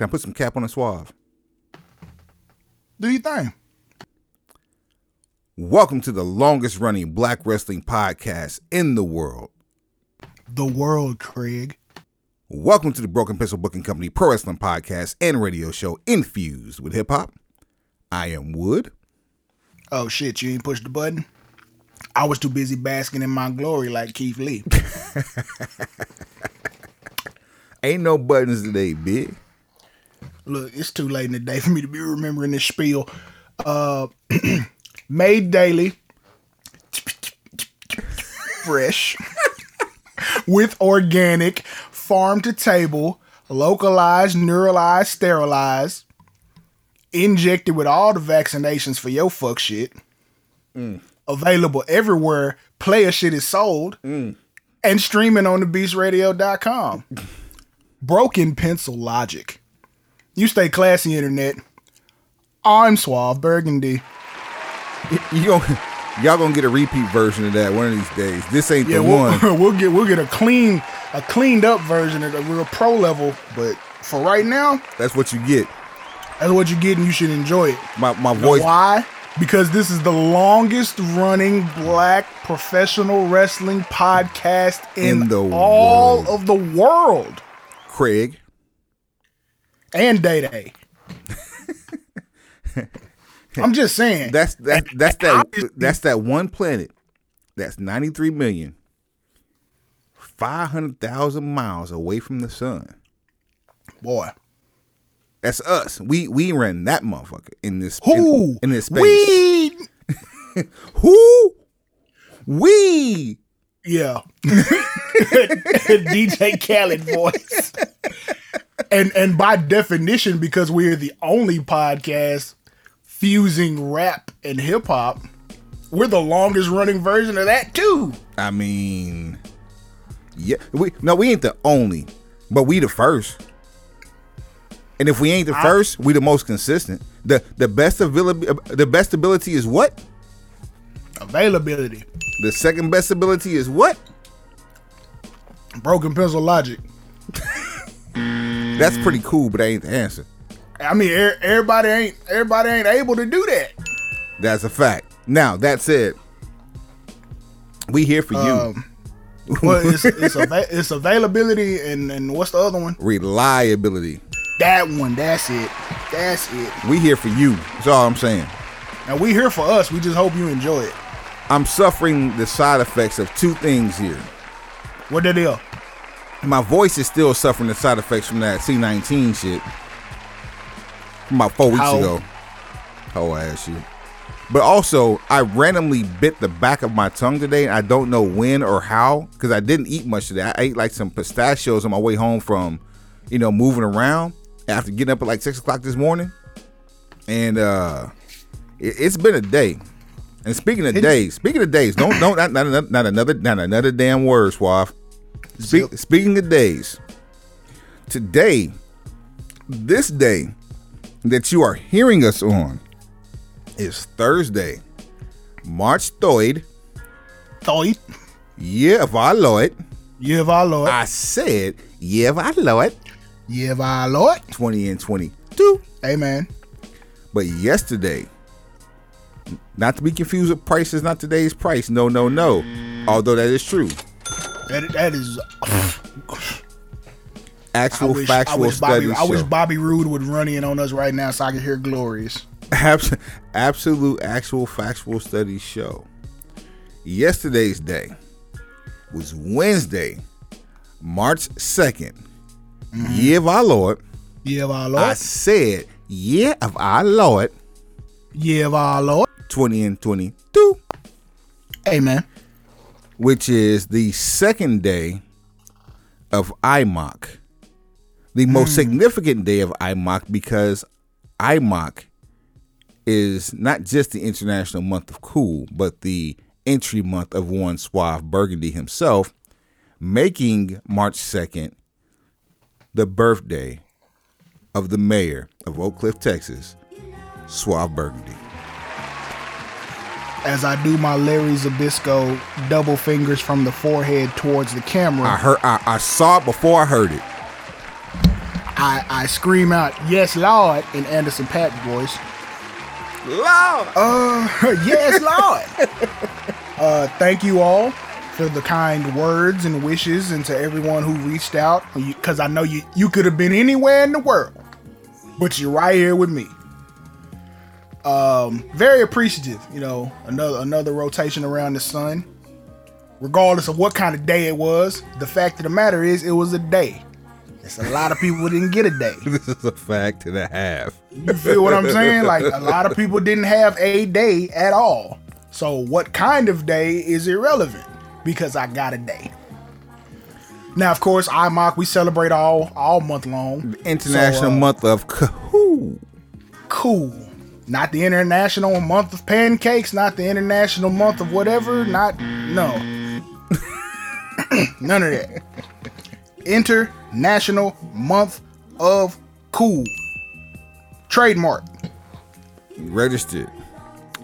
Can I put some cap on the suave? Do you think? Welcome to the longest running black wrestling podcast in the world. The world, Craig. Welcome to the Broken Pencil Booking Company Pro Wrestling Podcast and radio show infused with hip hop. I am Wood. Oh shit, you ain't pushed the button? I was too busy basking in my glory like Keith Lee. Ain't no buttons today, big. Look, it's too late in the day for me to be remembering this spiel. Uh made daily. Fresh. with organic, farm to table, localized, neuralized, sterilized, injected with all the vaccinations for your fuck shit. Available everywhere player shit is sold. And streaming on thebeastradio.com. Broken pencil logic. You stay classy, internet. I'm Suave Burgundy. You y'all gonna get a repeat version of that one of these days. This ain't Yeah, the we'll, one. we'll get we'll get a clean a cleaned up version at a real pro level, but for right now, That's what you get. that's what you get and you should enjoy it. My my You voice. why? Because this is the longest running black professional wrestling podcast in, In the all world. of the world. Craig. And Day Day. I'm just saying. That's that that's that that's that one planet that's 93 million 500,000 miles away from the sun. boy. That's us. We we ran that motherfucker in this Who? in, in this space. We Who? We. Yeah. DJ Khaled voice. And and by definition, because we're the only podcast fusing rap and hip hop, we're the longest running version of that too. I mean, yeah. We no, we ain't the only, but we the first. And if we ain't the first, we the most consistent. the The best ability, the best ability is what? Availability. The second best ability is what? Broken pencil logic. That's pretty cool, but that ain't the answer. I mean, er- everybody ain't everybody ain't able to do that. That's a fact. Now that said, we here for you. Um, Well, it's it's, ava- it's availability and and what's the other one? Reliability. That one. That's it. That's it. We here for you. That's all I'm saying. And we here for us. We just hope you enjoy it. I'm suffering the side effects of two things here. What the deal? My voice is still suffering the side effects from that C19 shit from about four weeks How? ago. Oh, ass shit. But also, I randomly bit the back of my tongue today. And I don't know when or how because I didn't eat much today. I ate like some pistachios on my way home from, you know, moving around after getting up at like six o'clock this morning. And uh it, it's been a day. And speaking of days, speaking of days, don't don't not, not, another- not another not another damn word, Suave. Speak, speaking of days, today, this day that you are hearing us on is Thursday, March 3rd, Thoit. year of our Lord. Yeah, our Lord. I said, year of our Lord, Yeah, our Lord. 20 and 22. Amen. But yesterday, not to be confused with prices, not today's price. No, no, no. Although that is true. That that is. I Actual wish, I factual wish Bobby. studies I wish show. Bobby Roode would run in on us right now so I could hear glories. Abs- absolute actual factual studies show yesterday's day was wednesday march 2nd mm-hmm. year of our lord Yeah, of our Lord. i said year of our lord Yeah, of our Lord. 20 and 22 Amen. Which is the second day of IMOC the most hmm. significant day of IMOC because IMOC is not just the international month of cool, but the entry month of one Suave Burgundy himself, making March 2nd the birthday of the mayor of Oak Cliff, Texas, Suave Burgundy. As I do my Larry Zbyszko double fingers from the forehead towards the camera. I heard I, I saw it before I heard it. I, I scream out, yes, Lord, in Anderson Paak voice. Lord. Uh, yes, Lord. uh, thank you all for the kind words and wishes, and to everyone who reached out, because I know you you could have been anywhere in the world, but you're right here with me. Um, very appreciative. You know, another another rotation around the sun. Regardless of what kind of day it was, the fact of the matter is, it was a day. It's a lot of people didn't get a day. this is a fact and a half. You feel what I'm saying? Like a lot of people didn't have a day at all. So what kind of day is irrelevant because I got a day. Now, of course, IMOC we celebrate all all month long. International so, uh, Month of Cool. Cool. Not the International Month of Pancakes, not the International Month of whatever, not no. None of that. International Month of Cool. Trademark. Registered.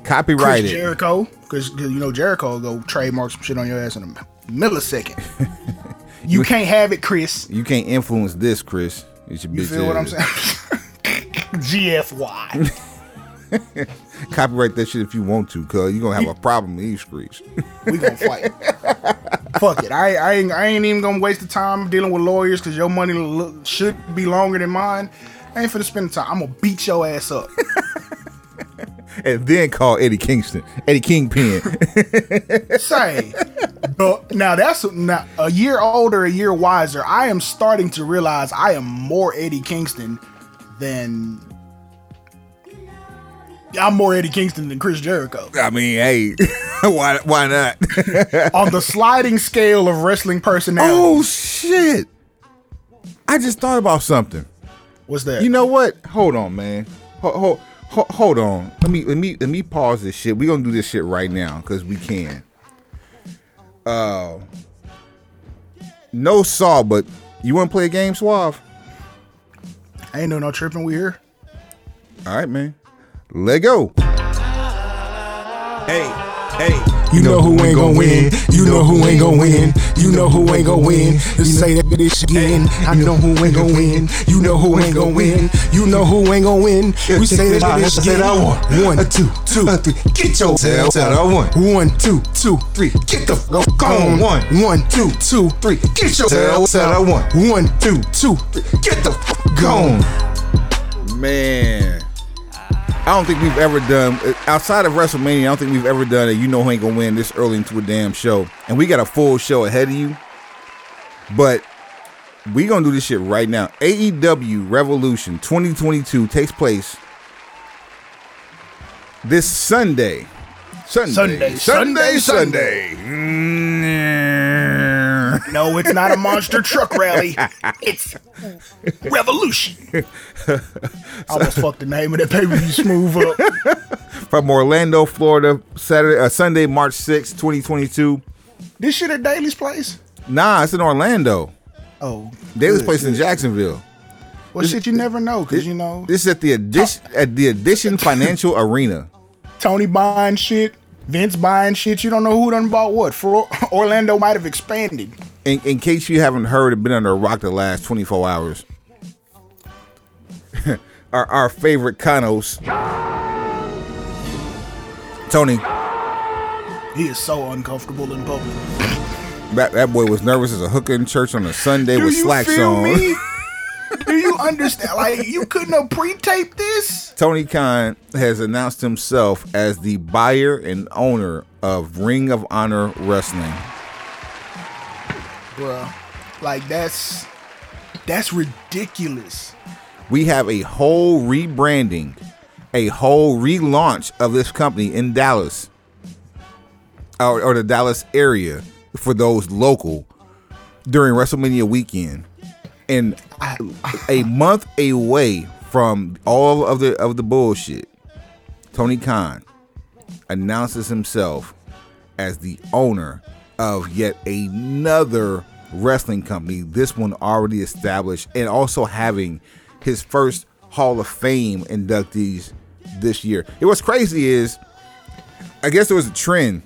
Copyrighted. Chris Jericho, because you know Jericho will go trademark some shit on your ass in a millisecond. you, you can't have it, Chris. You can't influence this, Chris. You feel what I'm saying? GFY. Copyright that shit if you want to, cuz you're gonna have a problem in these streets. we gonna fight. Fuck it. I, I, ain't, I ain't even gonna waste the time dealing with lawyers because your money lo- should be longer than mine. I ain't finna spend the time. I'm gonna beat your ass up. and then call Eddie Kingston, Eddie Kingpin. Say, but now that's now, a year older, a year wiser. I am starting to realize I am more Eddie Kingston than I'm more Eddie Kingston than Chris Jericho. I mean, hey, why why not? On the sliding scale of wrestling personality. Oh shit! I just thought about something. What's that? You know what? Hold on, man. Hold, hold, hold on. Let me let me let me pause this shit. We gonna do this shit right now because we can. Uh, no saw, but you want to play a game, Suave? I ain't no no tripping. We here. All right, man. Let go. Hey, hey. You know who ain't gon' win. You know who ain't gon' win. You know who ain't gon' win. You say that bitch again. I know who ain't gon' win. You know who ain't gon' win. You know who ain't gon' win. We say that bitch again. One, two, two, three. Get your tail. Tell one. One, two, two, three. Get the fuck on. One, one, two, two, three. Get your tail. Tell one. One, two, two, three. Get the fuck on. Man. I don't think we've ever done outside of WrestleMania. I don't think we've ever done a you know who ain't gonna win this early into a damn show, and we got a full show ahead of you. But we gonna do this shit right now. AEW Revolution 2022 takes place this Sunday. Sunday, Sunday, Sunday, Sunday. Sunday. Mm, no, it's not a monster truck rally. It's Revolution. I almost fucked the name of that paper. You smooth up. From Orlando, Florida, Saturday, uh, Sunday, March 6, 2022. This shit at Daily's Place? Nah, it's in Orlando. Oh, Daily's Place in Jacksonville. Well, this, shit, you never know, cause you know this is at the addition at the Addition Financial Arena. Tony buying shit, Vince buying shit. You don't know who done bought what. For Orlando might have expanded. In, in case you haven't heard, it been under a rock the last 24 hours. our, our favorite Kanos. Tony. He is so uncomfortable in public. That, that boy was nervous as a hooker in church on a Sunday Do with slacks on. Do you understand? Like you couldn't have pre-taped this. Tony Khan has announced himself as the buyer and owner of Ring of Honor Wrestling. Bro, like that's that's ridiculous we have a whole rebranding, a whole relaunch of this company in Dallas or, or the Dallas area for those local during WrestleMania weekend. And a month away from all of the of the bullshit, Tony Khan announces himself as the owner of yet another wrestling company. This one already established and also having his first Hall of Fame inductees this year. It what's crazy is, I guess there was a trend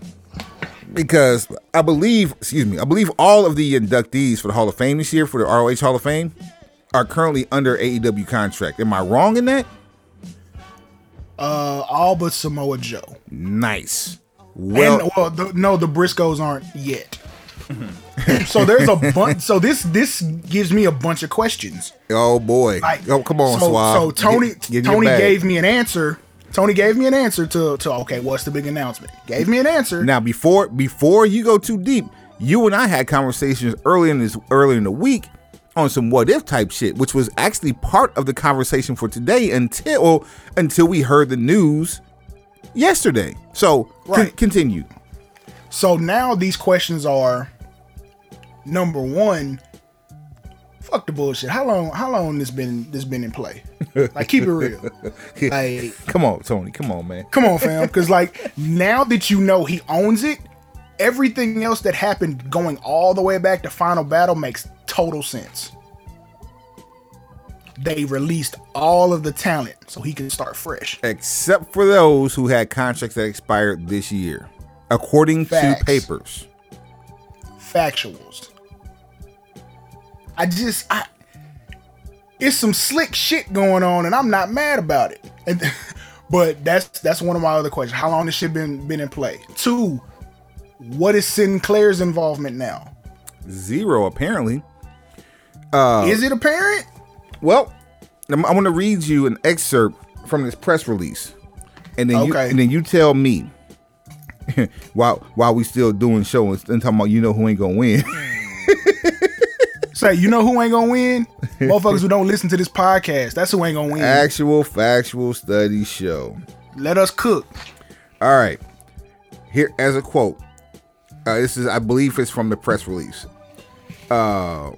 because I believe, excuse me, I believe all of the inductees for the Hall of Fame this year for the ROH Hall of Fame are currently under AEW contract. Am I wrong in that? Uh, all but Samoa Joe. Nice. Well, and well, the, no, the Briscoes aren't yet. so there's a bunch. So this this gives me a bunch of questions. oh boy. Like, oh, come on, so, Suave. So Tony Get- get Tony gave me an answer. Tony gave me an answer to to okay, what's the big announcement? Gave me an answer. Now, before before you go too deep, you and I had conversations early in this early in the week on some what if type shit, which was actually part of the conversation for today until until we heard the news yesterday. So Right. continue. So now these questions are number one. Fuck the bullshit. How long? How long this been this been in play? Like keep it real. Like Come on, Tony. Come on, man. come on, fam. Because like now that you know he owns it, everything else that happened going all the way back to Final Battle makes total sense. They released all of the talent so he can start fresh. Except for those who had contracts that expired this year, according Facts. to papers. factuals. I just I it's some slick shit going on and I'm not mad about it. And but that's that's one of my other questions. How long this shit been been in play? Two, what is Sinclair's involvement now? Zero, apparently. Uh, is it apparent? Well, I'm, I'm going to read you an excerpt from this press release, and then you and then you tell me while while we still doing shows and talking about you know who ain't gonna win. Say, you know who ain't gonna win? Motherfuckers who don't listen to this podcast. That's who ain't gonna win. Actual factual study show. Let us cook. All right, here as a quote. Uh, this is I believe it's from the press release. Uh,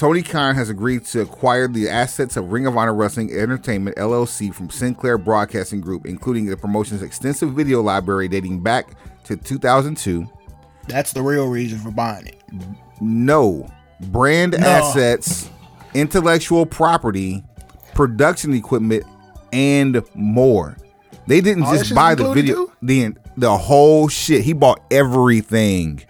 Tony Khan has agreed to acquire the assets of Ring of Honor Wrestling Entertainment LLC from Sinclair Broadcasting Group, including the promotion's extensive video library dating back to 2002. That's the real reason for buying it. No brand assets, intellectual property, production equipment, and more. They didn't just buy the video, too? the the whole shit. He bought everything.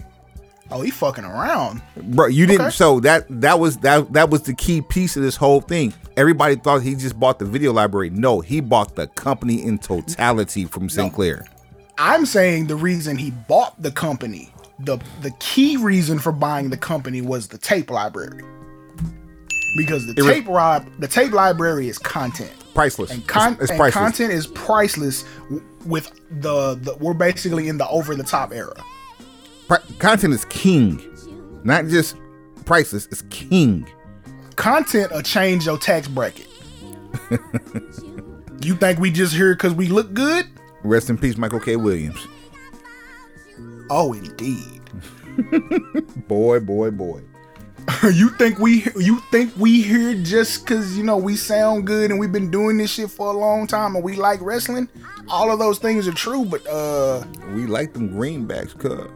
Oh, he fucking around. Bro, you didn't. Okay. So that that was that that was the key piece of this whole thing. Everybody thought he just bought the video library. No, he bought the company in totality from Sinclair. I'm saying the reason he bought the company, the the key reason for buying the company was the tape library. Because the It re- tape rob the tape library is content. Priceless. And, con- it's, it's and priceless. content is priceless with the, the we're basically in the over the top era. Content is king, not just priceless. It's king. Content will change your tax bracket. you think we just here because we look good? Rest in peace, Michael K. Williams. Oh, indeed. Boy, boy, boy. you think we you think we here just cause you know we sound good and we've been doing this shit for a long time and we like wrestling? All of those things are true, but uh We like them greenbacks, cuz.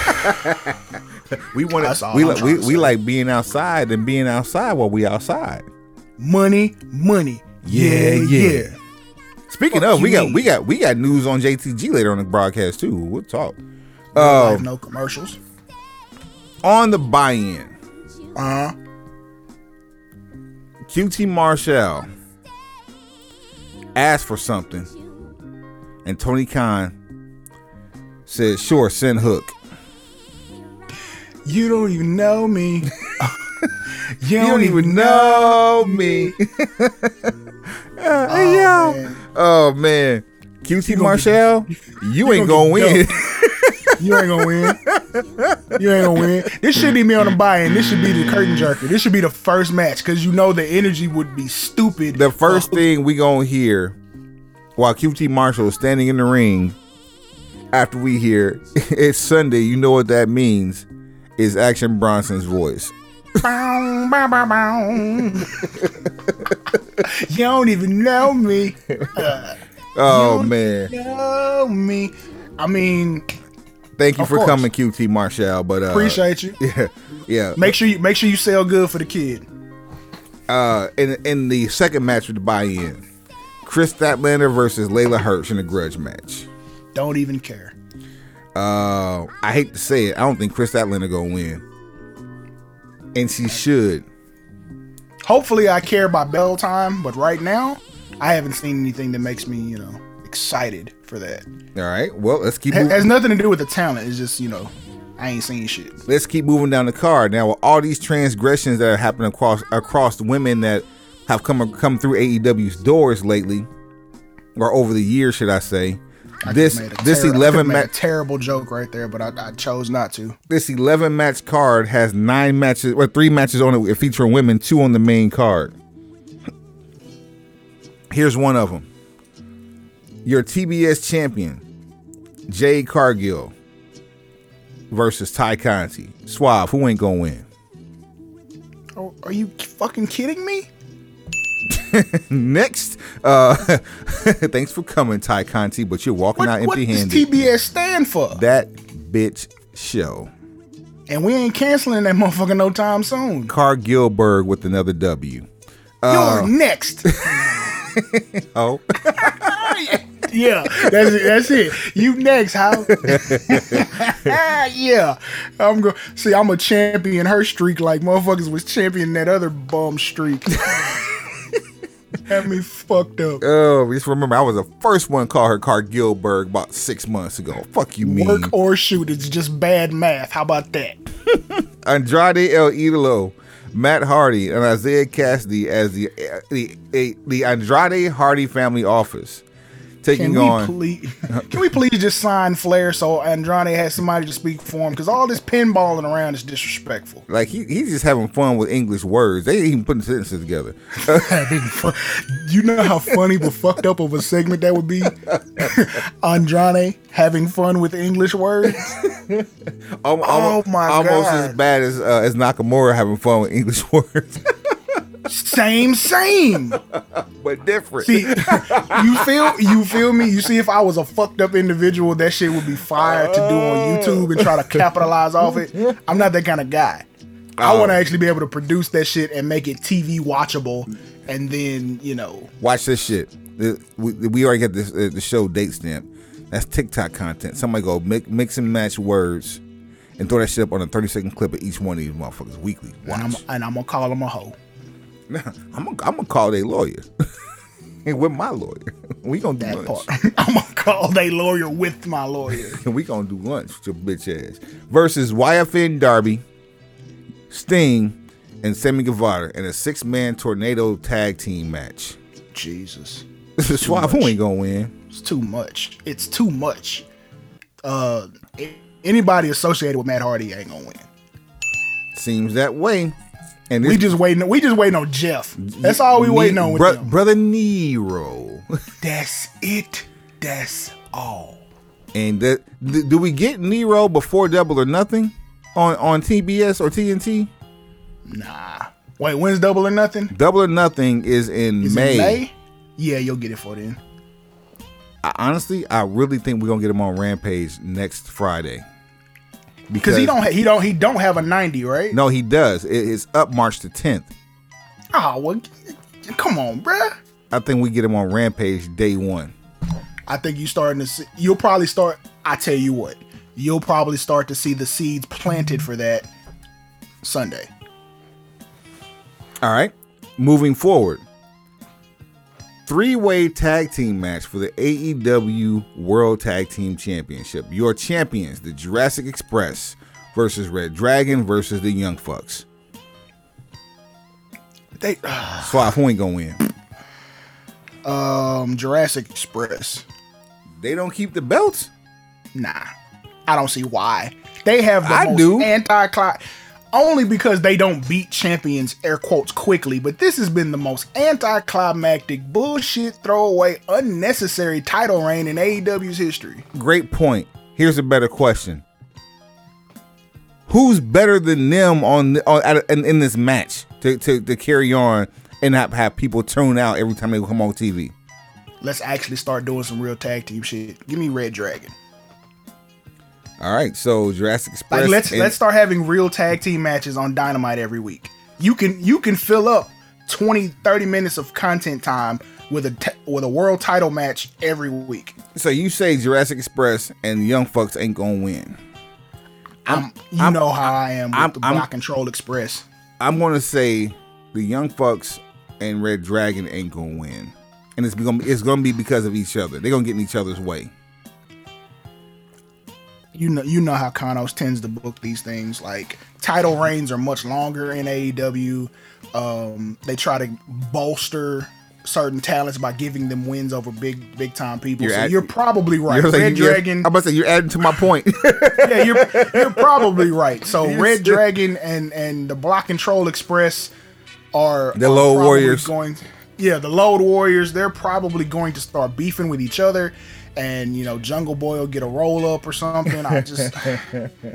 we want That's all We like. We, we like being outside and being outside while we outside. money, money. Yeah, yeah. Speaking Fuck of, we got mean? we got we got news on JTG later on the broadcast too. We'll talk. Uh, Uh, no commercials. on the buy-in, Uh huh. QT Marshall asked for something, and Tony Khan said, "Sure, send Hook." You don't even know me. you, You don't even know me. Uh, Oh, yo. man. Oh man, QT gonna Marshall, you ain't gonna gonna win. You ain't gonna win. You ain't gonna win. This should be me on the buy-in. This should be the curtain jerker. This should be the first match because you know the energy would be stupid. the first thing we gonna hear while QT Marshall is standing in the ring after we hear it's Sunday, you know what that means is Action Bronson's voice. Bow, bow, bow, bow. you don't even know me. Oh You man. Know me. I mean, Thank you Of for course. coming, QT Marshall. But uh appreciate you. Yeah, yeah. Make sure you make sure you sell good for the kid. Uh in in the second match with the buy-in, Kris Statlander versus Leyla Hirsch in a grudge match. Don't even care. Uh I hate to say it, I don't think Kris Statlander gonna win. and she should. Hopefully, I care by bell time, but right now, I haven't seen anything that makes me, you know, excited for that. All right. Well, let's keep It moving. has nothing to do with the talent. It's just, you know, I ain't seen shit. let's keep moving down the card. Now, with all these transgressions that are happening across across women that have come come through AEW's doors lately, or over the years, should I say? I this could've made a this eleven could've made a match terrible joke right there, but I, I chose not to. this eleven match card has nine matches or three matches on it featuring women, two on the main card. Here's one of them. Your TBS champion, Jade Cargill, versus Ty Conti. Suave, who ain't gonna win? Oh, are you fucking kidding me? Next, uh, thanks for coming, Ty Conti, but you're walking out What, what empty does handed. TBS stand for? That bitch show. and we ain't canceling that motherfucker no time soon. Cargillberg with another W. Uh, You're next. Oh, yeah, that's it. That's it. You next, how? yeah, I'm go. See, I'm a champion her streak like motherfuckers was championing that other bum streak. Had me fucked up. oh, just remember, I was the first one to call her Cargillberg about six months ago. Fuck you, mean. Work or shoot, it's just bad math. How about that? Andrade El Idolo, Matt Hardy, and Isiah Kassidy as the the, the Andrade Hardy family office, taking Can we on. please? Can we please just sign Flair so Andrade has somebody to speak for him? Because all this pinballing around is disrespectful. like he, he's just having fun with English words. They ain't even putting sentences together. You know how funny but fucked up of a segment that would be? Andrade having fun with English words. Almo- Oh my almost God. as bad as uh, as Nakamura having fun with English words, Same, same. but different. See, you feel you feel me? You see, if I was a fucked up individual, that shit would be fire to do on YouTube and try to capitalize off it. I'm not that kind of guy. I Oh. want to actually be able to produce that shit and make it TV watchable, and then you know, Watch this shit. We, we already got this uh, the show date stamp. That's TikTok content. Somebody go mix, mix and match words and throw that shit up on a 30 second clip of each one of these motherfuckers weekly. and I'm and I'm gonna call him a hoe. I'm gonna I'm gonna call their lawyer. with my lawyer. We gonna do That lunch. part. I'm gonna call they lawyer with my lawyer. And we gonna do lunch with your bitch ass. Versus YFN Darby, Sting, and Sammy Guevara in a six man tornado tag team match. Jesus, this is Suave, who ain't gonna win? it's too much. It's too much. Uh, anybody associated with Matt Hardy ain't gonna win. Seems that way. And We just waiting. We just waiting on Jeff. That's all we waiting on with Bro-. Brother Nero. That's it. That's all. and that, th- do we get Nero before Double or Nothing on, on TBS or TNT? Nah. Wait, when's double or nothing? Double or Nothing is in Is May. it May? Yeah, you'll get it for then. I, honestly, I really think we're gonna get him on Rampage next Friday. Because he don't. ha- He don't. He don't have a ninety, right? No, he does. It- it's up March the 10th. Oh ah, well. Come on, bruh. I think we get him on Rampage day one. I think you starting to. See, you'll probably start. I tell you what. You'll probably start to see the seeds planted for that Sunday. All right. Moving forward. Three way tag team match for the AEW World Tag Team Championship. Your champions, the Jurassic Express versus Red Dragon versus the Young Fucks. They Suave, who ain't gonna win? um Jurassic Express. They don't keep the belts? Nah, I don't see why. They have the I most do. anti only because they don't beat champions air quotes quickly. But this has been the most anticlimactic bullshit throwaway unnecessary title reign in AEW's history. Great point. Here's a better question. Who's better than them on, on at, in, in this match to, to, to carry on and not have people tune out every time they come on TV? Let's actually start doing some real tag team shit. Give me Red Dragon. All right, so Jurassic Express. Like let's and- let's start having real tag team matches on Dynamite every week. You can you can fill up 20 30 minutes of content time with a t- with a world title match every week. So you say Jurassic Express and Young Fucks ain't gonna win? I'm, you I'm- know how I am with I'm- the Block Control Express. I'm gonna say the Young Fucks and Red Dragon ain't gonna win, and it's gonna it's gonna be because of each other. They're gonna get in each other's way. You know, you know how Kanos tends to book these things. Like title reigns are much longer in AEW. Um, they try to bolster certain talents by giving them wins over big big time people. You're so you're probably right. You're Red you're- Dragon. I'm about to say you're adding to my point. yeah, you're you're probably right. So You're Red still- Dragon and and the Block and Troll Express are The Load Warriors. Going, yeah, the Load Warriors. They're probably going to start beefing with each other, and you know Jungle Boy will get a roll up or something. I just,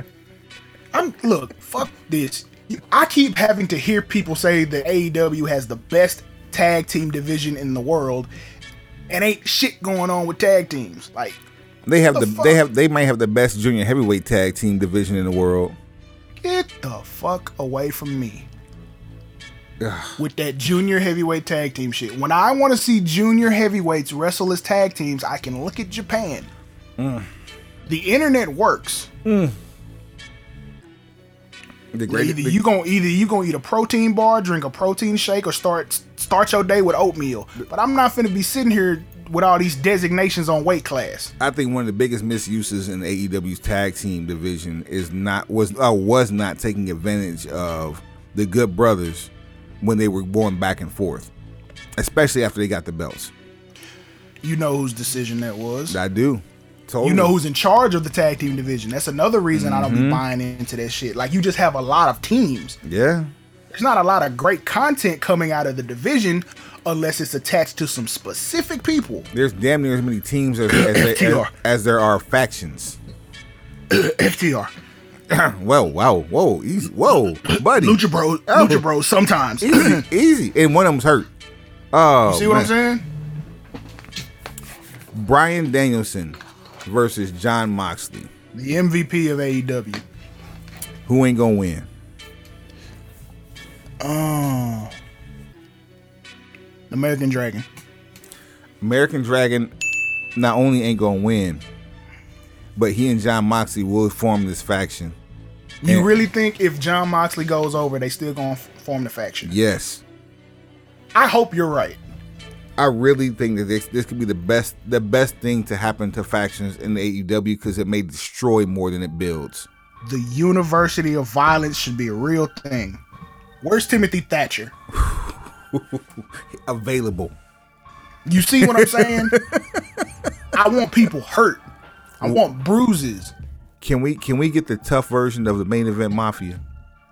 I'm look, fuck this. I keep having to hear people say that AEW has the best tag team division in the world, and ain't shit going on with tag teams. Like, they have the, The they have they might have the best junior heavyweight tag team division in the world. Get the fuck away from me. With that junior heavyweight tag team shit. When I want to see junior heavyweights wrestle as tag teams, I can look at Japan. The internet works. The great, either the- you gonna either you gonna eat a protein bar, drink a protein shake, or start start your day with oatmeal. But I'm not gonna be sitting here with all these designations on weight class. I think one of the biggest misuses in AEW's tag team division is not was uh, was not taking advantage of the Good Brothers when they were going back and forth, especially after they got the belts. You know whose decision that was. I do. Totally. You know who's in charge of the tag team division. That's another reason I Mm-hmm. don't be buying into that shit. Like you just have a lot of teams. Yeah. There's not a lot of great content coming out of the division unless it's attached to some specific people. There's damn near as many teams as as, as, as there are factions. FTR, Whoa, wow, whoa, easy, whoa, buddy, Lucha Bros, Oh. Lucha Bros. Sometimes. easy, easy, and one of them's hurt. Oh, see what I'm saying? Bryan Danielson versus Jon Moxley. The MVP of AEW. Who ain't gonna win? Oh, American Dragon. American Dragon not only ain't gonna win, but he and Jon Moxley will form this faction. You And- really think if Jon Moxley goes over, they still gonna f- form the faction? Yes, I hope you're right. I really think that this this could be the best the best thing to happen to factions in the AEW because it may destroy more than it builds. The University of Violence should be a real thing. Where's Timothy Thatcher? Available. You see what I'm saying? I want people hurt. I want bruises. Can we can we get the tough version of the main event mafia?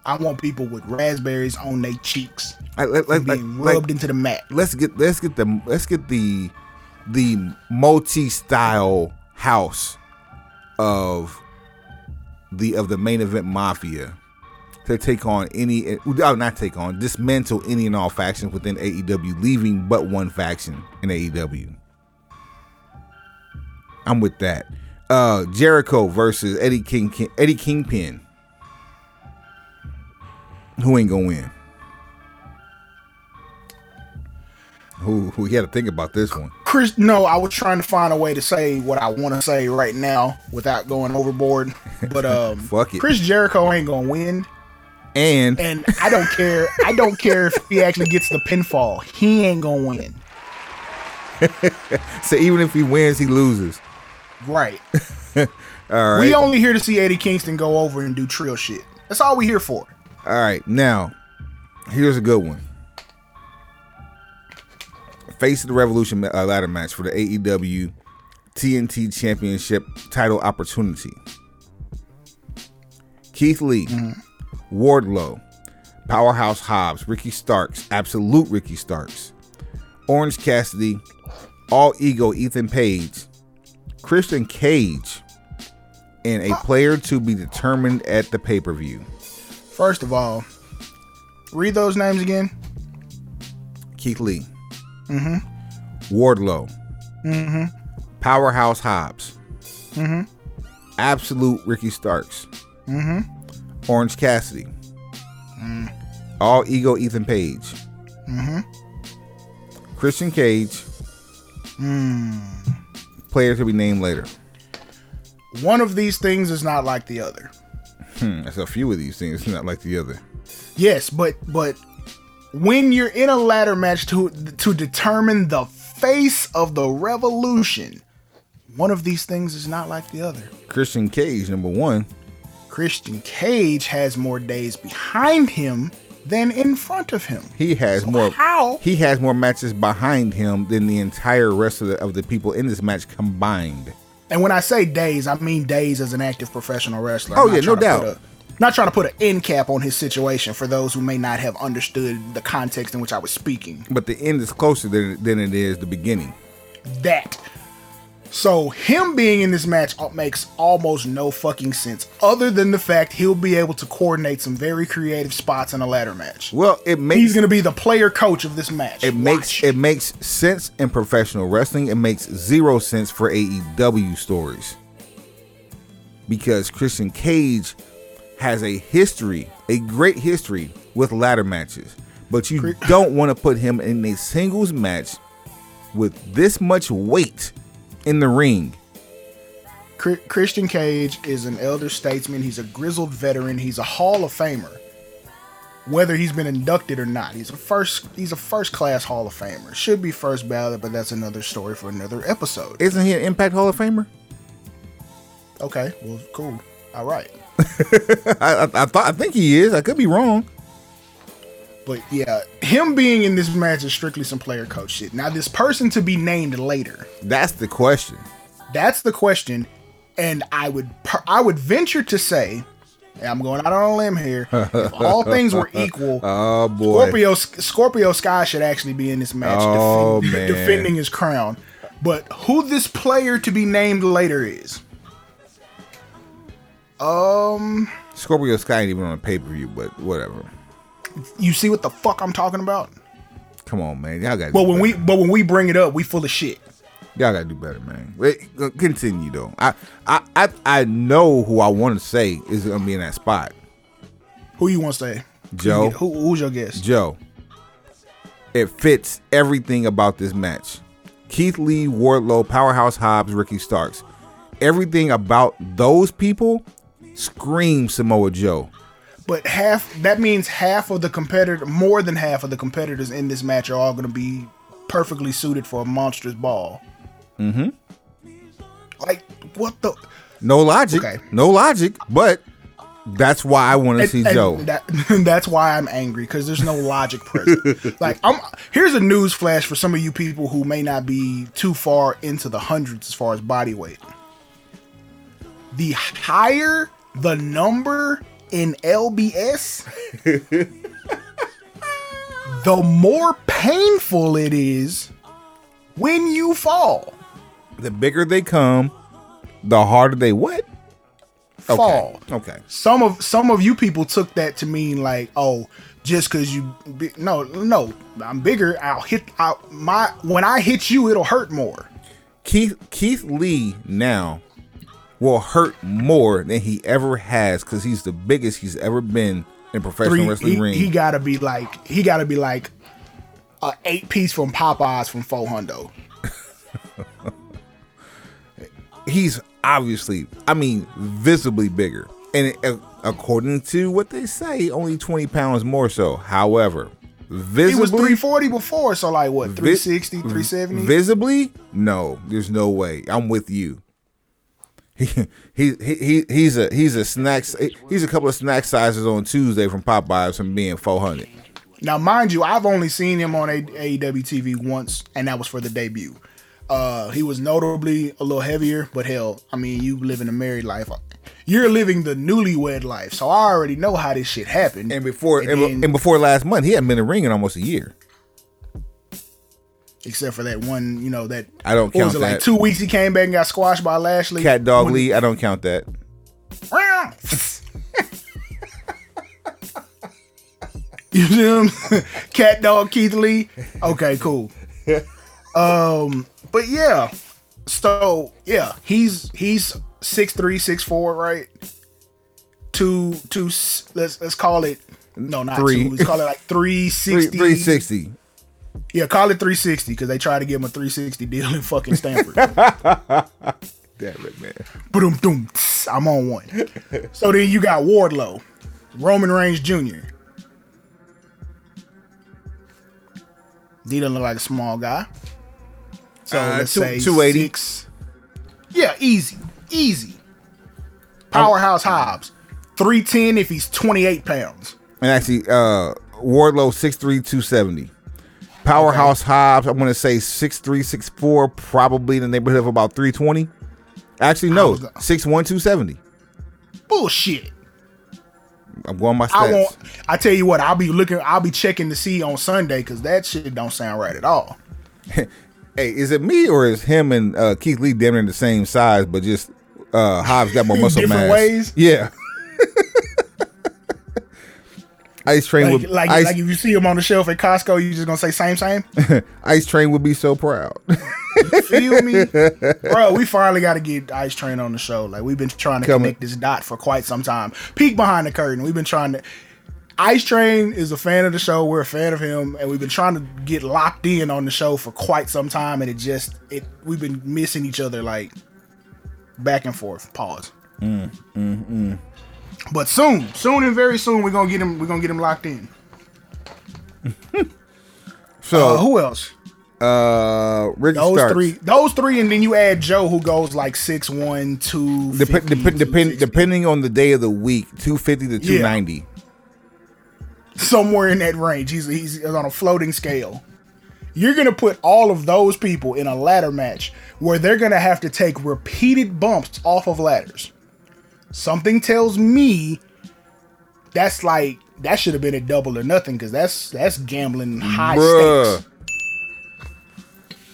I want people with raspberries on their cheeks I, let, let, being like, rubbed into the mat. let's get let's get the let's get the the multi-style house of the of the main event mafia to take on any uh, oh, not take on dismantle any and all factions within AEW leaving but one faction in AEW I'm with that uh Jericho versus Eddie King, King Eddie Kingpin who ain't gonna win who who he had to think about this one Chris, no, I was trying to find a way to say what I want to say right now without going overboard. But um, Fuck it. Chris Jericho ain't gonna win, and and I don't care. I don't care if he actually gets the pinfall. He ain't gonna win. so even if he wins he loses Right. all right We only here to see Eddie Kingston go over and do trill shit. That's all we here for. All right, now here's a good one. Face of the Revolution uh, ladder match for the AEW TNT Championship title opportunity. Keith Lee, Wardlow, Powerhouse Hobbs, Ricky Starks, Absolute Ricky Starks, Orange Cassidy, All Ego Ethan Page, Christian Cage, and a player to be determined at the pay per view. First of all, read those names again. Keith Lee, mm-hmm. Wardlow, mm-hmm. Powerhouse Hobbs, mm-hmm. Absolute Ricky Starks, mm-hmm. Orange Cassidy, All Ego Ethan Page, mm-hmm. Christian Cage, player to be named later. One of these things is not like the other. Hmm, that's a few of these things, not like the other. Yes, but but when you're in a ladder match to to determine the face of the revolution, one of these things is not like the other. Christian Cage, number one. Christian Cage has more days behind him than in front of him. He has more. how? He has more matches behind him than the entire rest of the, of the people in this match combined. And when I say days, I mean days as an active professional wrestler. Oh, I'm yeah, no trying to put doubt. a- not trying to put an end cap on his situation for those who may not have understood the context in which I was speaking. But the end is closer than, than it is the beginning. that. So him being in this match makes almost no fucking sense, other than the fact he'll be able to coordinate some very creative spots in a ladder match. Well, it makes He's gonna be the player coach of this match. it makes it makes sense in professional wrestling. It makes zero sense for AEW stories because Christian Cage has a history, a great history with ladder matches, but you don't want to put him in a singles match with this much weight in the ring. Christian Cage is an elder statesman. He's a grizzled veteran. He's a Hall of Famer. Whether he's been inducted or not, he's a first he's a first class Hall of Famer. Should be first ballot, but that's another story for another episode. Isn't he an Impact Hall of Famer? Okay, well, cool. All right. I, I, I thought I think he is. I could be wrong. But yeah, him being in this match is strictly some player coach shit. Now, this person to be named later, That's the question. that's the question. And I would per- I would venture to say, and I'm going out on a limb here, if all things were equal, Oh boy. Scorpio Scorpio Sky should actually be in this match Oh, defend- defending his crown. But who this player to be named later is? Um, Scorpio Sky ain't even on a pay per view, but whatever. You see what the fuck I'm talking about? Come on, man. Y'all got. But when we but when we bring it up, we full of shit. y'all gotta do better, man. Wait, continue though. I, I, I, I know who I want to say is gonna be in that spot. Who you want to say? Joe. Who, who's your guess? Joe. It fits everything about this match. Keith Lee, Wardlow, Powerhouse Hobbs, Ricky Starks. Everything about those people screams Samoa Joe. But half that means half of the competitor, more than half of the competitors in this match are all going to be perfectly suited for a monstrous ball. Mm-hmm. Like what the? No logic. Okay. No logic, but that's why I want to see and Joe. That, that's why I'm angry because there's no logic present. like I'm here's a news flash for some of you people who may not be too far into the hundreds as far as body weight. The higher the number in LBS, the more painful it is when you fall. the bigger they come, the harder they what? Fall. Okay. some of some of you people took that to mean like oh just because you bi- no no i'm bigger i'll hit out my when i hit you it'll hurt more Keith Keith Lee now will hurt more than he ever has because he's the biggest he's ever been in professional Three, wrestling he, ring. he gotta be like he gotta be like a eight piece from popeyes from four hundo he's obviously, I mean, visibly bigger, and uh, according to what they say, only twenty pounds more so. However, visibly, he was 340 before so like what vi- 360 370 Visibly, no, there's no way. I'm with you. He, he he he he's a he's a snacks he's a couple of snack sizes on Tuesday from Popeyes from being 400. Now, mind you, I've only seen him on A- AEW TV once, and that was for the debut. Uh, he was notably a little heavier, but hell, I mean, you live in a married life. You're living the newlywed life, so I already know how this shit happened. And before and, then- and before last month, he hadn't been in the ring in almost a year. Except for that one, you know, that I don't what was count it, that. like two weeks he came back and got squashed by Lashley. Cat Dog When- Lee, I don't count that. You see him? Cat Dog Keith Lee. Okay, cool. Um, but yeah. So yeah, he's he's six three, six four, right? Two two. Let's let's call it. No, not Three. two. Let's call it like three Three, sixty. Yeah, call it 360 because they tried to give him a 360 deal in fucking Stamford. Damn it, man. Boom, boom. I'm on one. so then you got Wardlow, Roman Reigns Jr. He doesn't look like a small guy. So uh, let's two, say 280. Six. Yeah, easy. Easy. Powerhouse Hobbs. 310 if he's 28 pounds. And actually, uh Wardlow six three, two seventy. Powerhouse Hobbs, I'm gonna say 6'3", 6'4", probably in the neighborhood of about three twenty. Actually, no, was gonna- 6'1", 270. Bullshit. I'm going my I, won't, I tell you what, I'll be looking. I'll be checking to see on Sunday because that shit don't sound right at all. Hey, is it me or is him and uh, Keith Lee damn near the same size, but just uh, Hobbs got more muscle Different mass? ways? Yeah. Ice Train Like, would like, Ice, like if you see him on the shelf at Costco, you just gonna say same, same. Ice Train would be so proud. Feel me, bro? We finally got to get Ice Train on the show. Like we've been trying to Coming. connect this dot for quite some time. Peek behind the curtain. We've been trying to. Ice Train is a fan of the show. We're a fan of him, and we've been trying to get locked in on the show for quite some time. And it just it we've been missing each other like back and forth. Pause. Mm, mm, mm. But soon, soon and very soon, we're gonna get him. We're gonna get him locked in. so Uh, who else? uh, Ricky Those Starks. three, those three, and then you add Joe, who goes like six one, two, Dep- dep- depend, depending on the day of the week, 250 to 290. somewhere in that range. He's he's on a floating scale. You're gonna put all of those people in a ladder match where they're gonna have to take repeated bumps off of ladders. Something tells me that's like that should have been a double or nothing because that's that's gambling high Bruh. stakes.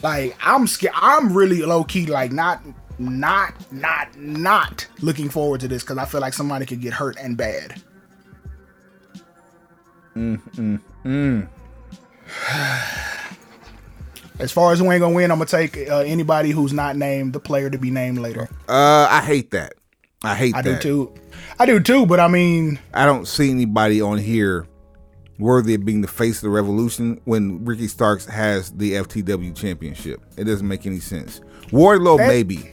Like I'm scared. I'm really low key like not not not not looking forward to this because I feel like somebody could get hurt and bad. Mm mm mm. As far as who ain't gonna win, I'm gonna take uh, anybody who's not named the player to be named later. Uh, I hate that. I hate that I that. do too. I do too, but I mean, I don't see anybody on here worthy of being the face of the revolution when Ricky Starks has the FTW championship. It doesn't make any sense. Wardlow That- maybe.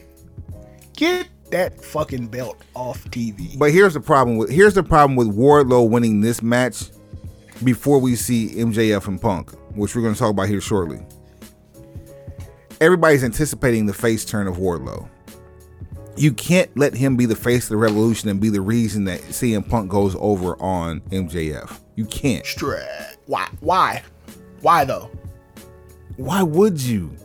get that fucking belt off TV. But here's the problem with here's the problem with Wardlow winning this match before we see MJF and Punk, which we're going to talk about here shortly. Everybody's anticipating the face turn of Wardlow. You can't let him be the face of the revolution and be the reason that CM Punk goes over on MJF. You can't. Stra- Why? Why? Why though? Why would you?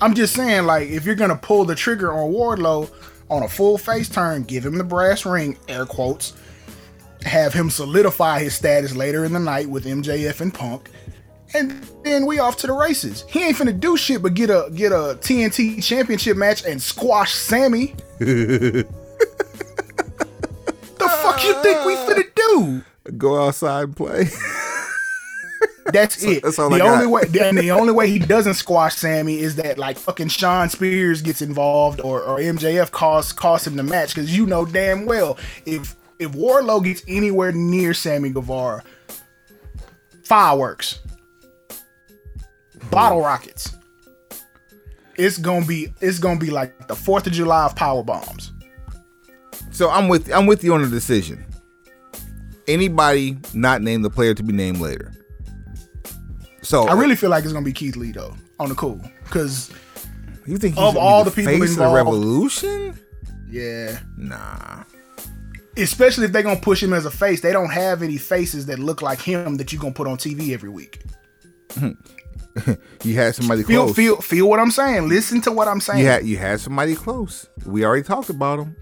I'm just saying, like, if you're gonna pull the trigger on Wardlow on a full face turn, give him the brass ring, air quotes, have him solidify his status later in the night with MJF and Punk, and then we off to the races. He ain't finna do shit but get a get a TNT championship match and squash Sammy. The fuck you think we finna do? Go outside and play. That's it. that's all the only way, and the only way he doesn't squash Sammy is that like fucking Shawn Spears gets involved or, or MJF costs costs him the match because you know damn well if if Wardlow gets anywhere near Sammy Guevara, fireworks, bottle rockets. It's gonna be it's gonna be like the Fourth of July of power bombs. so I'm with I'm with you on the decision. Anybody not named the player to be named later. So I really feel like it's gonna be Keith Lee though on the cool because you think of all the people face of the revolution? yeah. Nah. especially if they're gonna push him as a face, they don't have any faces that look like him that you're gonna put on TV every week. Hmm. You had somebody Feel close. feel feel what I'm saying. Listen to what I'm saying. you had you had somebody close. We already talked about him,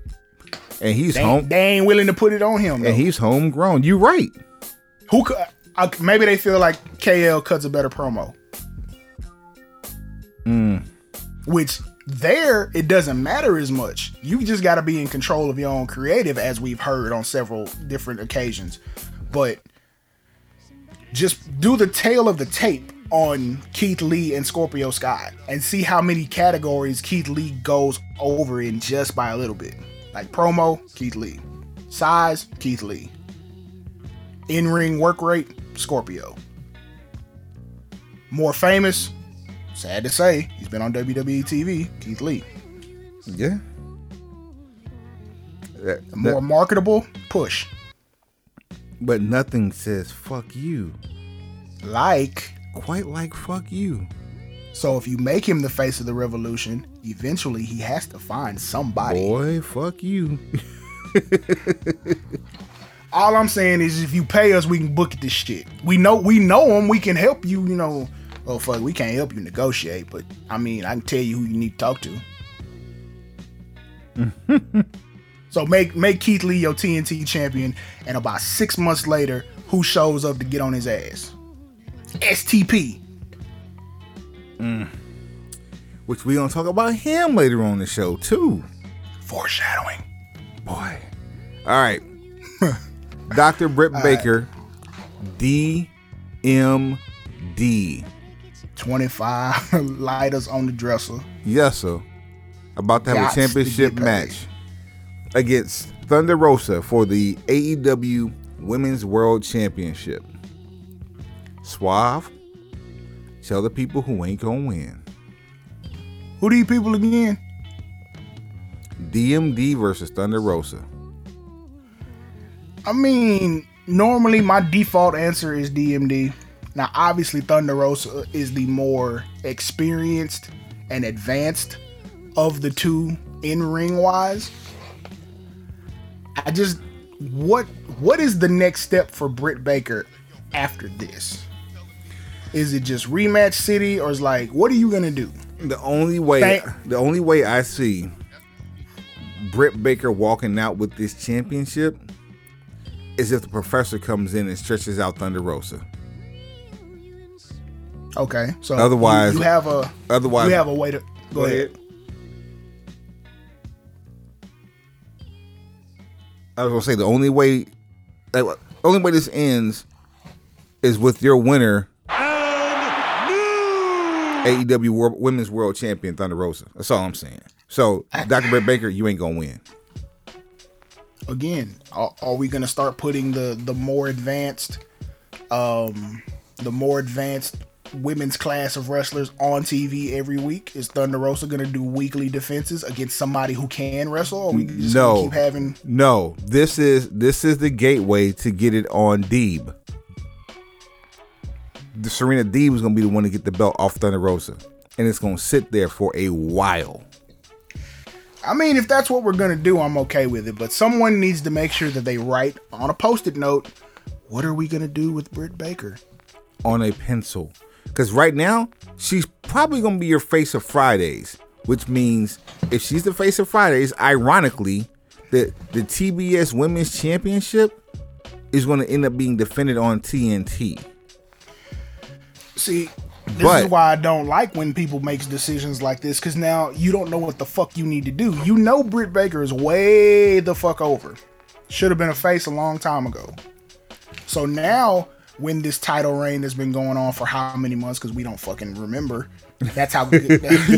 and he's they, home they ain't willing to put it on him. though. and he's homegrown. You right. Who could, uh, maybe they feel like KL cuts a better promo. Hmm. Which there it doesn't matter as much. You just got to be in control of your own creative, as we've heard on several different occasions. But just do the tale of the tape on Keith Lee and Scorpio Sky and see how many categories Keith Lee goes over in just by a little bit. Like promo, Keith Lee. Size, Keith Lee. In ring work rate, Scorpio. More famous, sad to say, he's been on WWE TV, Keith Lee. Yeah. That- More marketable, Push. but nothing says fuck you. Like quite like fuck you. So if you make him the face of the revolution, eventually he has to find somebody. Boy, fuck you. All I'm saying is, if you pay us, we can book this shit. We know we know him. We can help you. You know, oh fuck, we can't help you negotiate, but I mean, I can tell you who you need to talk to. so make make Keith Lee your TNT champion, and about six months later, who shows up to get on his ass? STP. Mm. Which we gonna talk about him later on the show too. Foreshadowing. Boy. All right. Dr. Britt Baker, DMD. 25 lighters on the dresser. Yes, sir. About to have Gots a championship match against Thunder Rosa for the AEW Women's World Championship. Suave, tell the people who ain't gonna win. Who these people again? DMD versus Thunder Rosa. I mean, normally my default answer is DMD. Now, obviously, Thunder Rosa is the more experienced and advanced of the two in ring wise. I just what what is the next step for Britt Baker after this? Is it just rematch city or is like what are you gonna do? The only way Thank- the only way I see Britt Baker walking out with this championship is if the professor comes in and stretches out Thunder Rosa. Okay, so Otherwise- you, you have a Otherwise, you have a way to go, ahead. I was gonna say the only way, like, only way this ends is with your winner, AEW World, Women's World Champion Thunder Rosa. That's all I'm saying. So, Dr. Britt Baker, you ain't gonna win. again are, are we going to start putting the the more advanced um the more advanced women's class of wrestlers on TV every week is Thunder Rosa going to do weekly defenses against somebody who can wrestle or we just No. gonna keep having No, this is this is the gateway to get it on Deeb. The Serena Deeb is gonna be the one to get the belt off Thunder Rosa, and it's gonna sit there for a while. I mean if that's what we're going to do I'm okay with it but someone needs to make sure that they write on a post-it note what are we going to do with Britt Baker on a pencil. Because right now, she's probably going to be your face of Fridays, which means if she's the face of Fridays, ironically, the, the TBS Women's Championship is going to end up being defended on TNT. See, this But- is why I don't like when people makes decisions like this because now you don't know what the fuck you need to do. You know Britt Baker is way the fuck over. Should have been a face a long time ago. So now, when this title reign has been going on for how many months because we don't fucking remember. That's how you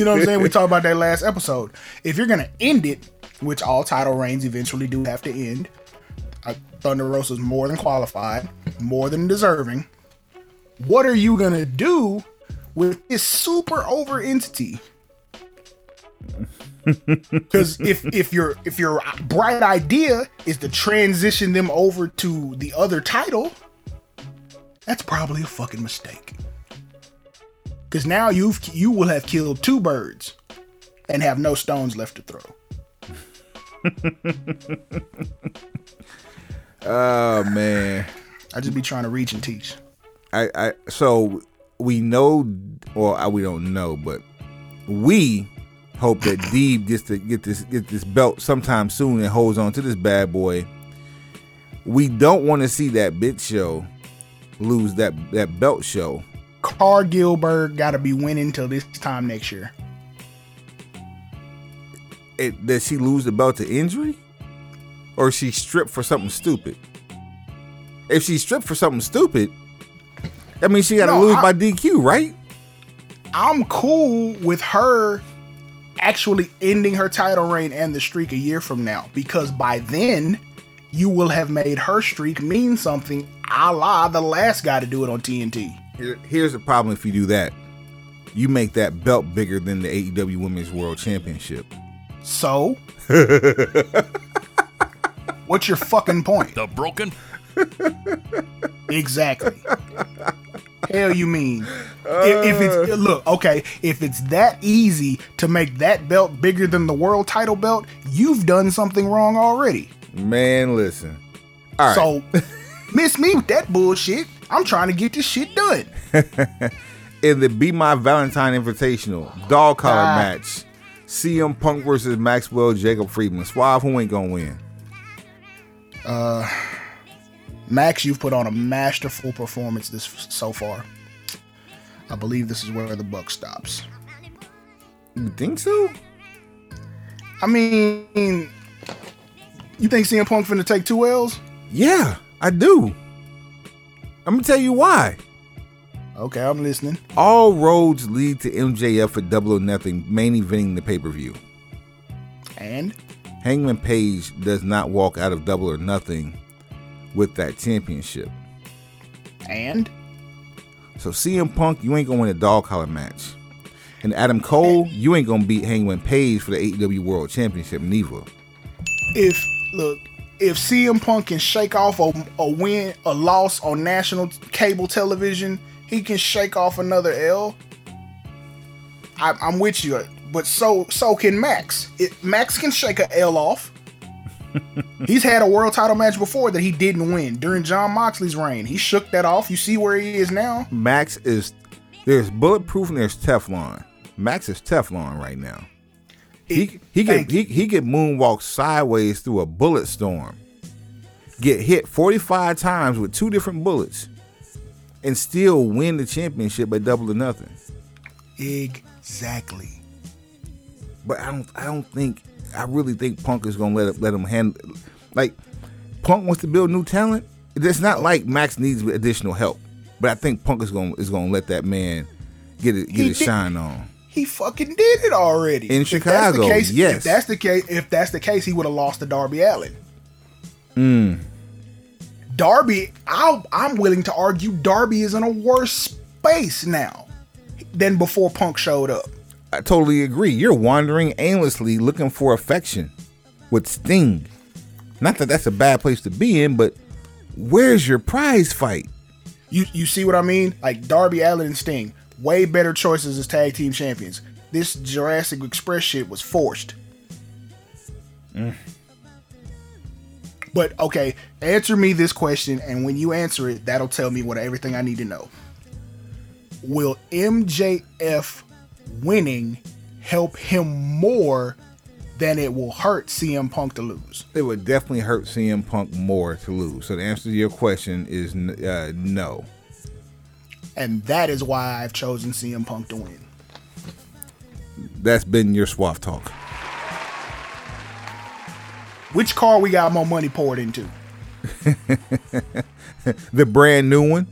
know what I'm saying. We talked about that last episode. If you're gonna end it, which all title reigns eventually do have to end, uh, Thunder Rosa is more than qualified, more than deserving what are you gonna do with this super over entity? Because if if your if your bright idea is to transition them over to the other title, that's probably a fucking mistake. Because now you've you will have killed two birds and have no stones left to throw. Oh, man. I just be trying to reach and teach. I, I so we know, or we don't know, but we hope that Deeb gets to get this get this belt sometime soon and holds on to this bad boy. We don't want to see that bitch show lose that that belt show. Carl Gilbert got to be winning till this time next year. It, does she lose the belt to injury, or is she stripped for something stupid? If she stripped for something stupid, that means she got to No, lose I- by DQ, right? I'm cool with her actually ending her title reign and the streak a year from now because by then you will have made her streak mean something a la the last guy to do it on TNT. Here- Here's the problem if you do that. You make that belt bigger than the AEW Women's World Championship. So, what's your fucking point? The broken Exactly. Hell you mean? if, if it's look okay, if it's that easy to make that belt bigger than the world title belt, you've done something wrong already. Man, listen. All right. So miss me with that bullshit. I'm trying to get this shit done. in the Be My Valentine Invitational dog collar Ah. match, CM Punk versus Maxwell Jacob Friedman. Suave, who ain't gonna win? Max, you've put on a masterful performance this so far. I believe this is where the buck stops. You think so? I mean, you think CM Punk finna take two L's? Yeah, I do. I'm gonna tell you why. Okay, I'm listening. All roads lead to MJF for Double or Nothing, main eventing the pay per view. And Hangman Page does not walk out of Double or Nothing with that championship. and So CM Punk, you ain't gonna win a dog collar match. And Adam Cole, you ain't gonna beat Hangman Page for the AEW World Championship, neither. if look, if CM Punk can shake off a, a win, a loss on national cable television, he can shake off another L. I, I'm with you, but so so can Max. It, Max can shake a L off. He's had a world title match before that he didn't win during Jon Moxley's reign. He shook that off. You see where he is now. Max is there's bulletproof and there's Teflon. Max is Teflon right now. He he could he, he could moonwalk sideways through a bullet storm, get hit 45 times with two different bullets, and still win the championship by double or nothing. Exactly. But I don't I don't think I really think Punk is gonna let let him handle like Punk wants to build new talent. It's not like Max needs additional help, but I think Punk is gonna is gonna let that man get it get He his did- shine on. He fucking did it already. In If Chicago, case, yes. If that's the case, if that's the case, he would have lost to Darby Allin. Hmm. Darby, I'll, I'm willing to argue Darby is in a worse space now than before Punk showed up. I totally agree. You're wandering aimlessly looking for affection with Sting. Not that that's a bad place to be in, but where's your prize fight? You you see what I mean? Like Darby Allin and Sting, way better choices as tag team champions. This Jurassic Express shit was forced. Mm. But okay, answer me this question, and when you answer it, that'll tell me what everything I need to know. Will MJF winning help him more than it will hurt CM Punk to lose? It would definitely hurt CM Punk more to lose. So the answer to your question is uh, no. And that is why I've chosen CM Punk to win. That's been your swath talk. Which car we got more money poured into? The brand new one,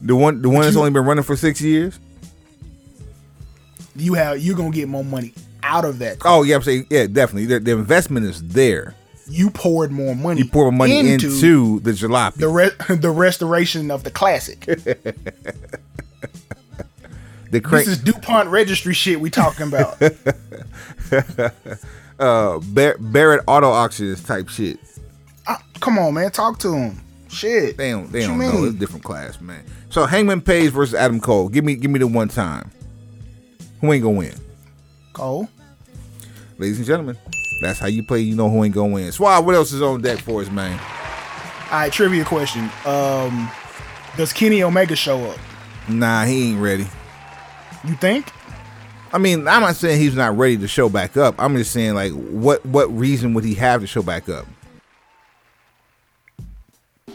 the one the one that's only been running for six years. You have you're gonna get more money out of that. car. Oh yeah, I'm saying yeah, definitely. The, the investment is there. You poured more money. You pour money into, the jalopy. the re- the restoration of the classic. the crank, this is Dupont registry shit we talking about. uh, Bar- Barrett Auto Auctions type shit. Uh, come on, man, talk to him. Shit. They don't. They What don't know. mean? It's a different class, man. So Hangman Page versus Adam Cole. Give me, give me the one time. Who ain't gonna win, Cole. ladies and gentlemen? That's how you play. You know who ain't gonna win. Swab. What else is on deck for us, man? All right, trivia question. Um, does Kenny Omega show up? Nah, he ain't ready. You think? I mean, I'm not saying he's not ready to show back up. I'm just saying, like, what what reason would he have to show back up?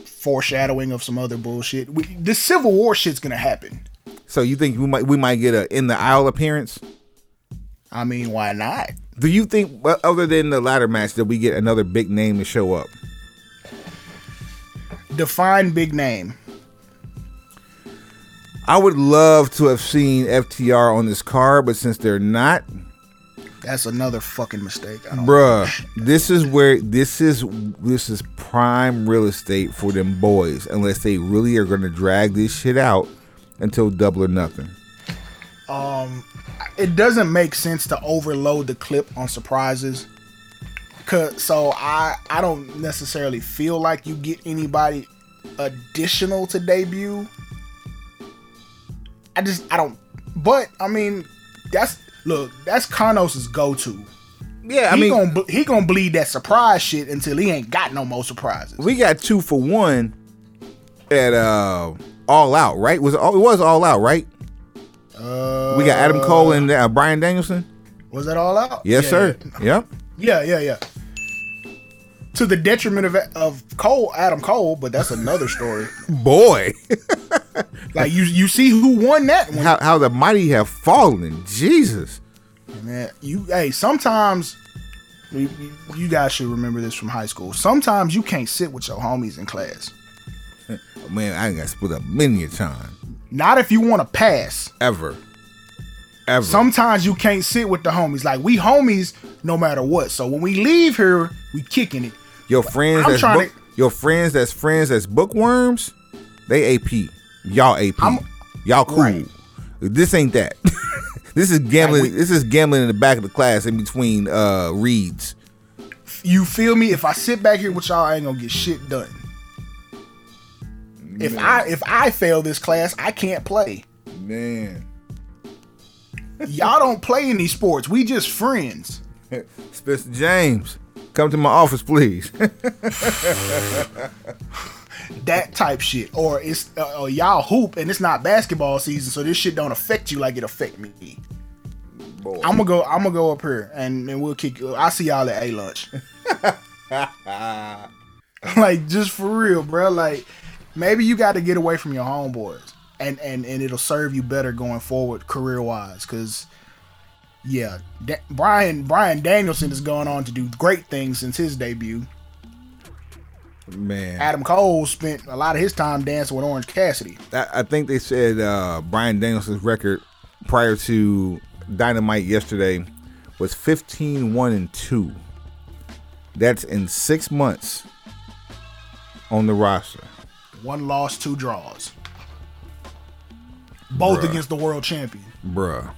Foreshadowing of some other bullshit. We, this Civil War shit's gonna happen. So you think we might we might get a in the aisle appearance? I mean, why not? Do you think, other than the ladder match, that we get another big name to show up? Define big name. I would love to have seen FTR on this card, but since they're not, That's another fucking mistake. I don't bruh, this is where this is this is prime real estate for them boys. Unless they really are going to drag this shit out until double or nothing. Um, it doesn't make sense to overload the clip on surprises. Cause so I I don't necessarily feel like you get anybody additional to debut. I just I don't. But I mean, that's look, that's Carnos's go to. Yeah, I he mean, gonna he gonna bleed that surprise shit until he ain't got no more surprises. we got two for one at uh All Out, right? Was it, all- it was All Out, right? Uh, We got Adam Cole and uh, Bryan Danielson. was that all out? Yes, Yeah, sir. Yep. Yeah, yeah, yeah. To the detriment of of Cole, Adam Cole, but that's another story. Boy, like you, you see who won that one, how how the mighty have fallen. Jesus. man. You, hey, sometimes you- you guys should remember this from high school. Sometimes you can't sit with your homies in class. Man, I got split up many a time. Not if you want to pass. Ever. Ever. Sometimes you can't sit with the homies. Like we homies, no matter what. So when we leave here, we kicking it. your friends I'm that's book, your friends that's friends that's bookworms, they AP. Y'all AP. I'm- Y'all cool. Right. This ain't that. this is gambling. Like we- this is gambling in the back of the class in between uh reads. You feel me? If I sit back here with y'all, I ain't gonna get shit done. If I if I fail this class, I can't play. Man. Y'all don't play any sports. We just friends. Spencer James, come to my office, please. That type shit. Or it's uh, uh, y'all hoop and it's not basketball season, so this shit don't affect you like it affect me. Boy. I'm gonna go. I'm gonna go up here and, and we'll kick. I'll see y'all at a lunch. like just for real, bro. Like maybe you got to get away from your homeboys, and and and it'll serve you better going forward career wise. Cause yeah, Da- Bryan Bryan Danielson has gone on to do great things since his debut. Man. Adam Cole spent a lot of his time dancing with Orange Cassidy. I, I think they said uh, Bryan Danielson's record prior to Dynamite yesterday was 15 1 and 2. That's in six months on the roster. One loss, two draws. Both Bruh. against the world champion. Bruh.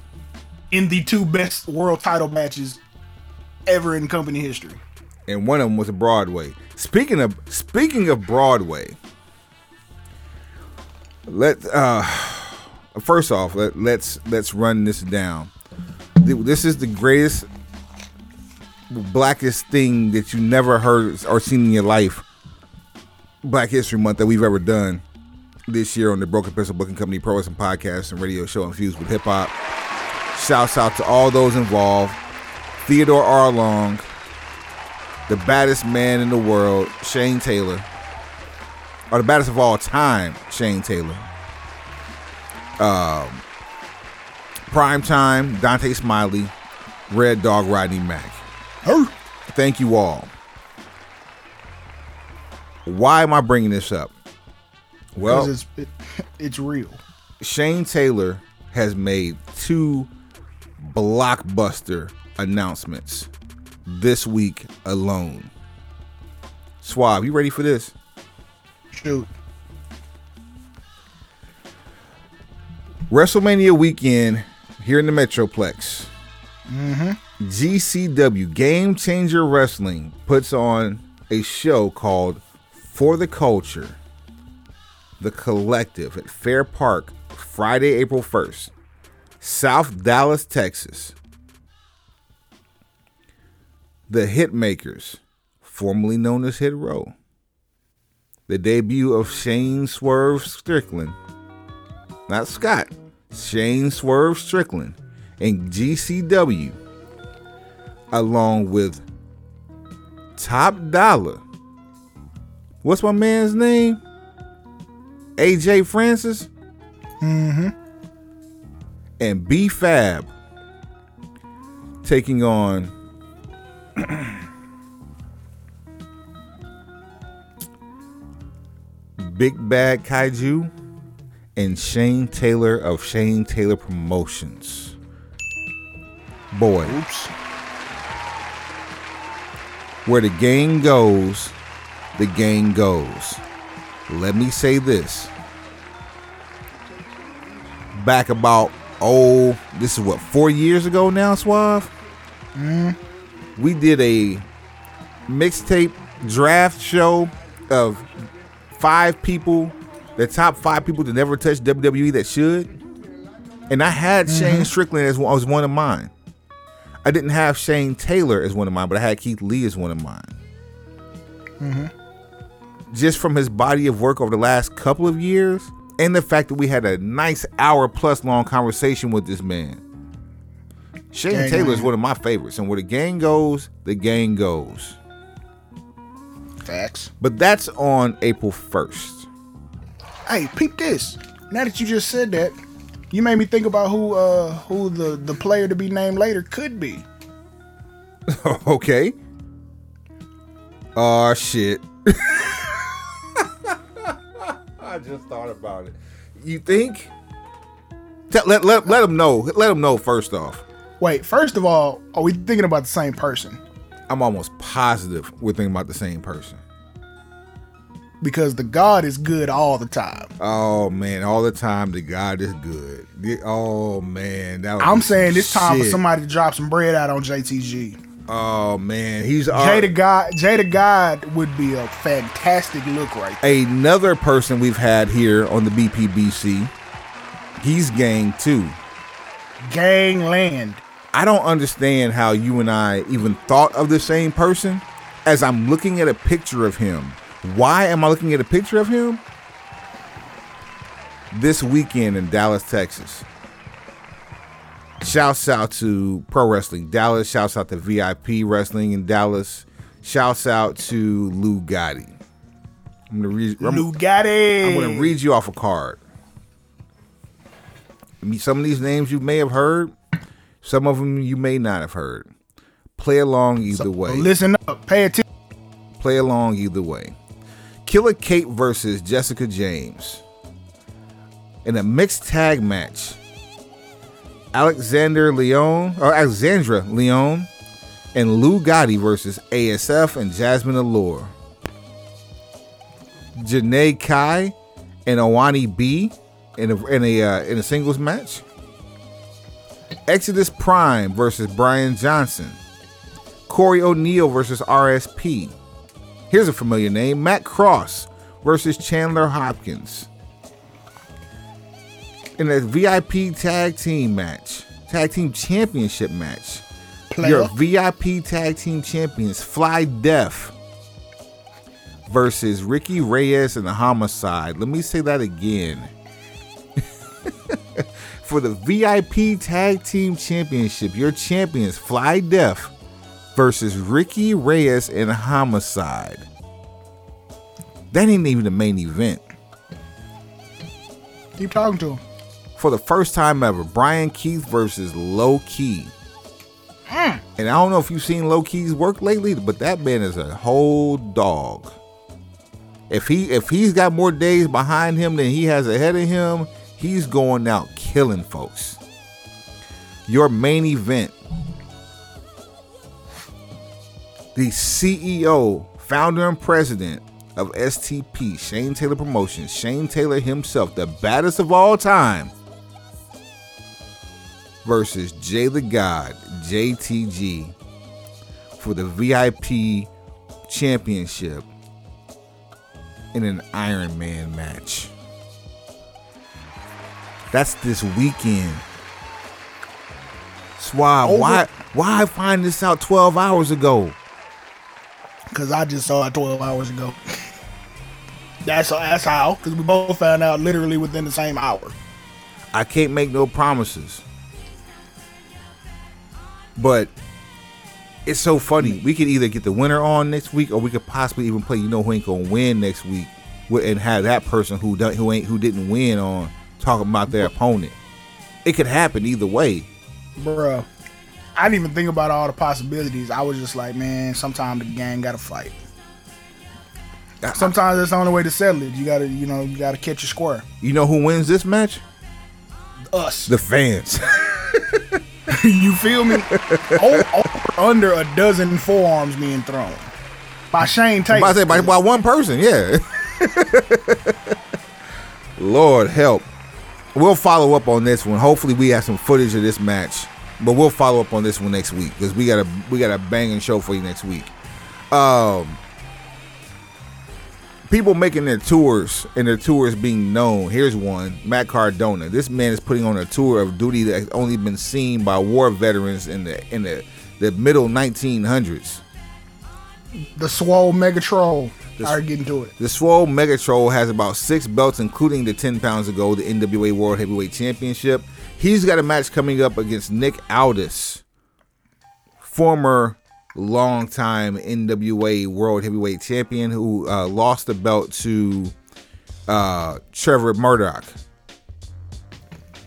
in the two best world title matches ever in company history. And one of them was a Broadway. Speaking of speaking of Broadway, let uh first off let, let's let's run this down. This is the greatest blackest thing that you never heard or seen in your life. Black History Month that we've ever done this year on the Broken Pencil Booking Company Pro Wrestling Podcast and Radio Show infused with hip hop. Shouts out to all those involved. Theodore R. Long, the baddest man in the world, Shane Taylor, or the baddest of all time, Shane Taylor. Um, Prime Time, Dante Smiley, Red Dog Rodney Mack. Thank you all. Why am I bringing this up? Well, it's it, it's real. Shane Taylor has made two blockbuster announcements this week alone. Suave, you ready for this? Shoot. WrestleMania weekend here in the Metroplex. Mm-hmm. GCW Game Changer Wrestling puts on a show called For the Culture, The Collective at Fair Park, Friday, April 1st, South Dallas, Texas. The Hitmakers, formerly known as Hit Row. The debut of Shane Swerve Strickland not Scott, Shane Swerve Strickland, and GCW, along with Top Dollar. What's my man's name? AJ Francis? Mm-hmm. And B Fab taking on Big Bad Kaiju and Shane Taylor of Shane Taylor Promotions. Boy, Oops. where the game goes, the game goes. Let me say this. Back about, oh, this is what, four years ago now, Suave? Mm-hmm. We did a mixtape draft show of five people, the top five people to never touch WWE that should. And I had mm-hmm. Shane Strickland as one, as one of mine. I didn't have Shane Taylor as one of mine, but I had Keith Lee as one of mine. Mm-hmm. Just from his body of work over the last couple of years, and the fact that we had a nice hour plus long conversation with this man. Shane Gang Taylor is one of my favorites, and where the gang goes, the gang goes. Facts. But that's on April 1st. Hey, peep this. Now that you just said that, you made me think about who uh who the the player to be named later could be. okay. Oh shit. I just thought about it. You think? Tell, let let let them know. Let them know first off. Wait, first of all, are we thinking about the same person? I'm almost positive we're thinking about the same person. Because the God is good all the time. Oh man, all the time the God is good. The- Oh man, that. I'm saying it's time for somebody to drop some bread out on JTG. Oh man, he's Jay our, God, Jay the God would be a fantastic look right there. another person we've had here on the BPBC. He's gang too. Gangland. I don't understand how you and I even thought of the same person. As I'm looking at a picture of him, why am I looking at a picture of him? This weekend in Dallas, Texas. Shouts out to Pro Wrestling Dallas. Shouts out to VIP Wrestling in Dallas. Shouts out to Lou Gotti. I'm gonna read. I'm, Lugatti. I'm gonna read you off a card. I mean, Some of these names you may have heard, some of them you may not have heard. Play along either way. Listen up. Pay attention. Play along either way. Killer Kate versus Jessica James in a mixed tag match. Alexander Leon or Alexandra Leon and Lou Gotti versus ASF and Jasmine Allure. Janae Kai and Awani B in a in a uh, in a singles match. Exodus Prime versus Brian Johnson. Corey O'Neill versus RSP. Here's a familiar name: Matt Cross versus Chandler Hopkins. In a VIP tag team match, tag team championship match. Player. Your VIP tag team champions, Fly Def versus Ricky Reyes and the Homicide. Let me say that again. For the VIP tag team championship, your champions, Fly Def versus Ricky Reyes and Homicide. That ain't even the main event. Keep talking to him. For the first time ever, Bryan Keith versus Low Ki. Hmm. And I don't know if you've seen Low Ki's work lately, but that man is a whole dog. If he if he's got more days behind him than he has ahead of him, he's going out killing folks. Your main event. The CEO, founder and president of STP, Shane Taylor Promotions, Shane Taylor himself, the baddest of all time, versus Jay the God, JTG, for the VIP championship in an Iron Man match. That's this weekend. Swab, Over- why why I find this out 12 hours ago? Cause I just saw it 12 hours ago. That's that's how. Cause we both found out literally within the same hour. I can't make no promises. But it's so funny. We could either get the winner on next week, or we could possibly even play. You know who ain't gonna win next week, and have that person who don't, who ain't who didn't win on talking about their opponent. It could happen either way. Bruh. I didn't even think about all the possibilities. I was just like, man, sometimes the gang gotta fight. Sometimes that's the only way to settle it. You gotta, you know, you gotta catch a square. You know who wins this match? Us. The fans. you feel me? Over under a dozen forearms being thrown. By Shane Taylor. I say by, by one person, yeah. Lord help. We'll follow up on this one. Hopefully, we have some footage of this match, but we'll follow up on this one next week because we got a we got a banging show for you next week. Um, people making their tours and their tours being known. Here's one: Matt Cardona. This man is putting on a tour of duty that's only been seen by war veterans in the in the, the middle 1900s. The Swole Megatroll. Alright, get into it. The Swole Megatroll has about six belts, including the 10 pounds ago, the NWA World Heavyweight Championship. He's got a match coming up against Nick Aldis, former longtime NWA World Heavyweight Champion who uh, lost the belt to uh, Trevor Murdoch.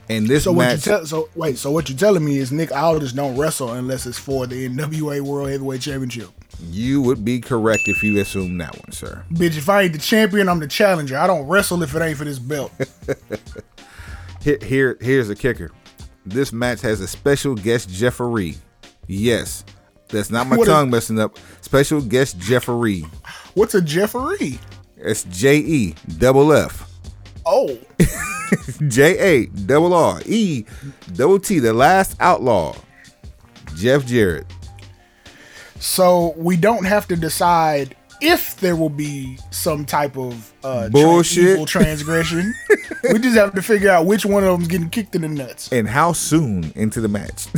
And this So what you match, tell? So wait. So what you telling me is Nick Aldis don't wrestle unless it's for the NWA World Heavyweight Championship. you would be correct if you assume that one, sir. Bitch, if I ain't the champion, I'm the challenger. I don't wrestle if it ain't for this belt. Here, here, here's the kicker. This match has a special guest Jeffery. Yes, that's not my What is- tongue messing up. Special guest Jeffery. What's a Jeffery? It's J E double F Oh, J A double R E double T. The last outlaw, Jeff Jarrett. so we don't have to decide if there will be some type of uh, Bullshit. evil transgression. we just have to figure out which one of them's getting kicked in the nuts. And how soon into the match?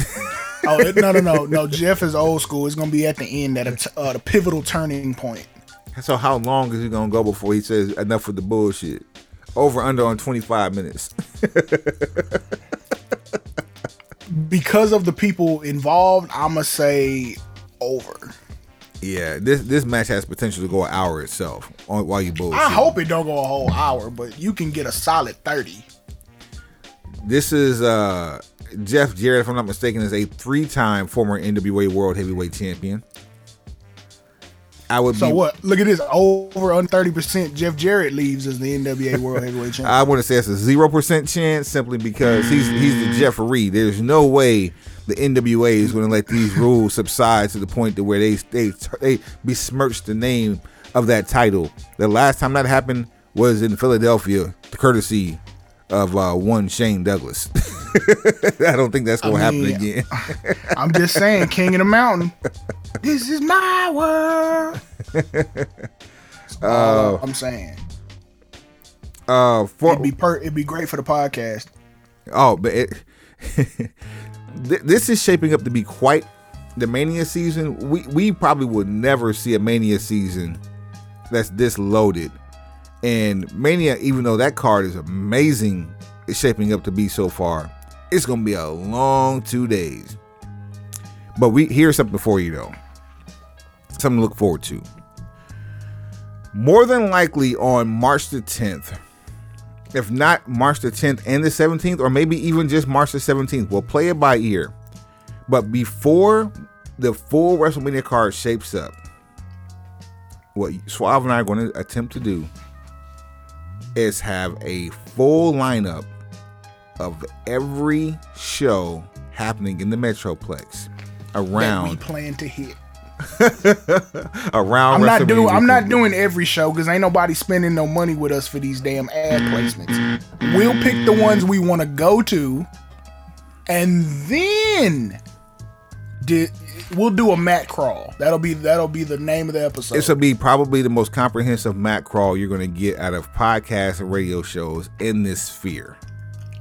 Oh it- no, no, no, no! Jeff is old school. It's gonna be at the end, at a t- uh, the pivotal turning point. so how long is he gonna go before he says enough with the bullshit? Over under on 25 minutes. Because of the people involved, I'ma say over. Yeah, this this match has potential to go an hour itself on, while you bullshit. I hope it don't go a whole hour, but you can get a solid thirty. This is uh Jeff Jarrett, if I'm not mistaken, is a three-time former NWA World Heavyweight Champion. I would So be, what? Look at this. Over on thirty percent. Jeff Jarrett leaves as the NWA World Heavyweight Champion. I want to say it's a zero percent chance simply because he's he's the Jeffery. There's no way the NWA is going to let these rules subside to the point to where they they they besmirch the name of that title. The last time that happened was in Philadelphia, the courtesy of uh, one Shane Douglas. I don't think that's going to happen mean, again. I'm just saying, King of the Mountain. This is my world. Uh, I'm saying Uh, for it'd be per- it'd be great for the podcast. Oh, but it, Th- this is shaping up to be quite the Mania season. We we probably would never see a Mania season that's this loaded. And Mania, even though that card is amazing, is shaping up to be so far. It's gonna be a long two days. But we here's something for you though. Something to look forward to. More than likely on March the 10th, if not March the 10th and the 17th, or maybe even just March the 17th. We'll play it by ear. But before the full WrestleMania card shapes up, what Suave and I are going to attempt to do is have a full lineup of every show happening in the Metroplex That we around plan to hit. around I'm not doing. I'm not doing every show because ain't nobody spending no money with us for these damn ad placements. We'll pick the ones we want to go to, and then di- we'll do a mat crawl. That'll be that'll be the name of the episode. This will be probably the most comprehensive mat crawl you're going to get out of podcasts and radio shows in this sphere.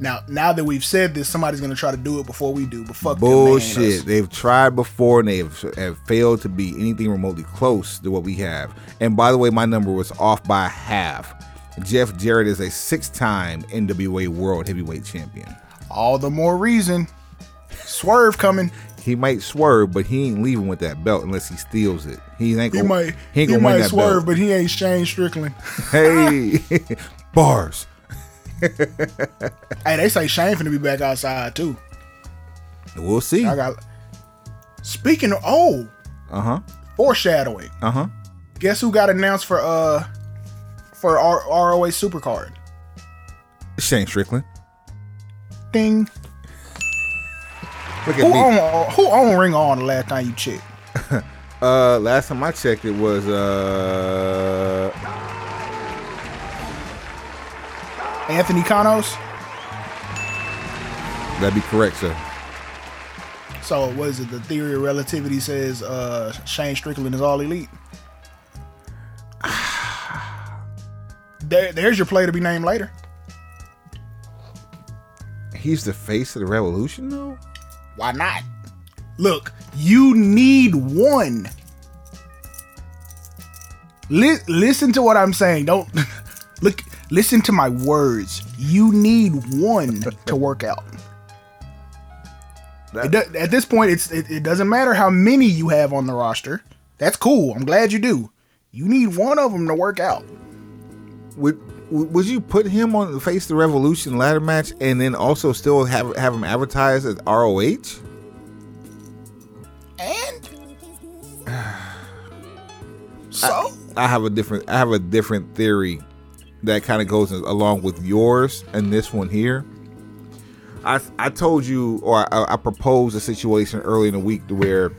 Now, now that we've said this, somebody's gonna try to do it before we do. But fuck them. Bullshit. They've tried before and they have, have failed to be anything remotely close to what we have. And by the way, my number was off by half. Jeff Jarrett is a six-time NWA World Heavyweight Champion. All the more reason. Swerve coming. He might swerve, but he ain't leaving with that belt unless he steals it. He ain't gonna, might. he ain't He, win might that swerve, belt. but he ain't Shane Strickland. hey, bars. hey, they say Shane finna be back outside too. We'll see. I got. Speaking of oh, Uh huh. foreshadowing. Uh huh. Guess who got announced for uh for R- ROA Supercard? Shane Strickland. Ding. Look Who at me. on who on Ring On the last time you checked? Uh, last time I checked, it was uh Anthony Canos. that'd be correct, sir. So what is it? The theory of relativity says uh Shane Strickland is all elite. there, there's your player to be named later. He's the face of the revolution, though. Why not? Look, you need one. Li- listen to what I'm saying. Don't look. Listen to my words. You need one to work out. At this point, it's it, it doesn't matter how many you have on the roster. That's cool. I'm glad you do. You need one of them to work out. Would would you put him on the face the revolution ladder match and then also still have have him advertised as ROH? And so I have a different I have a different theory that kind of goes along with yours and this one here. I I told you or I, I proposed a situation early in the week to where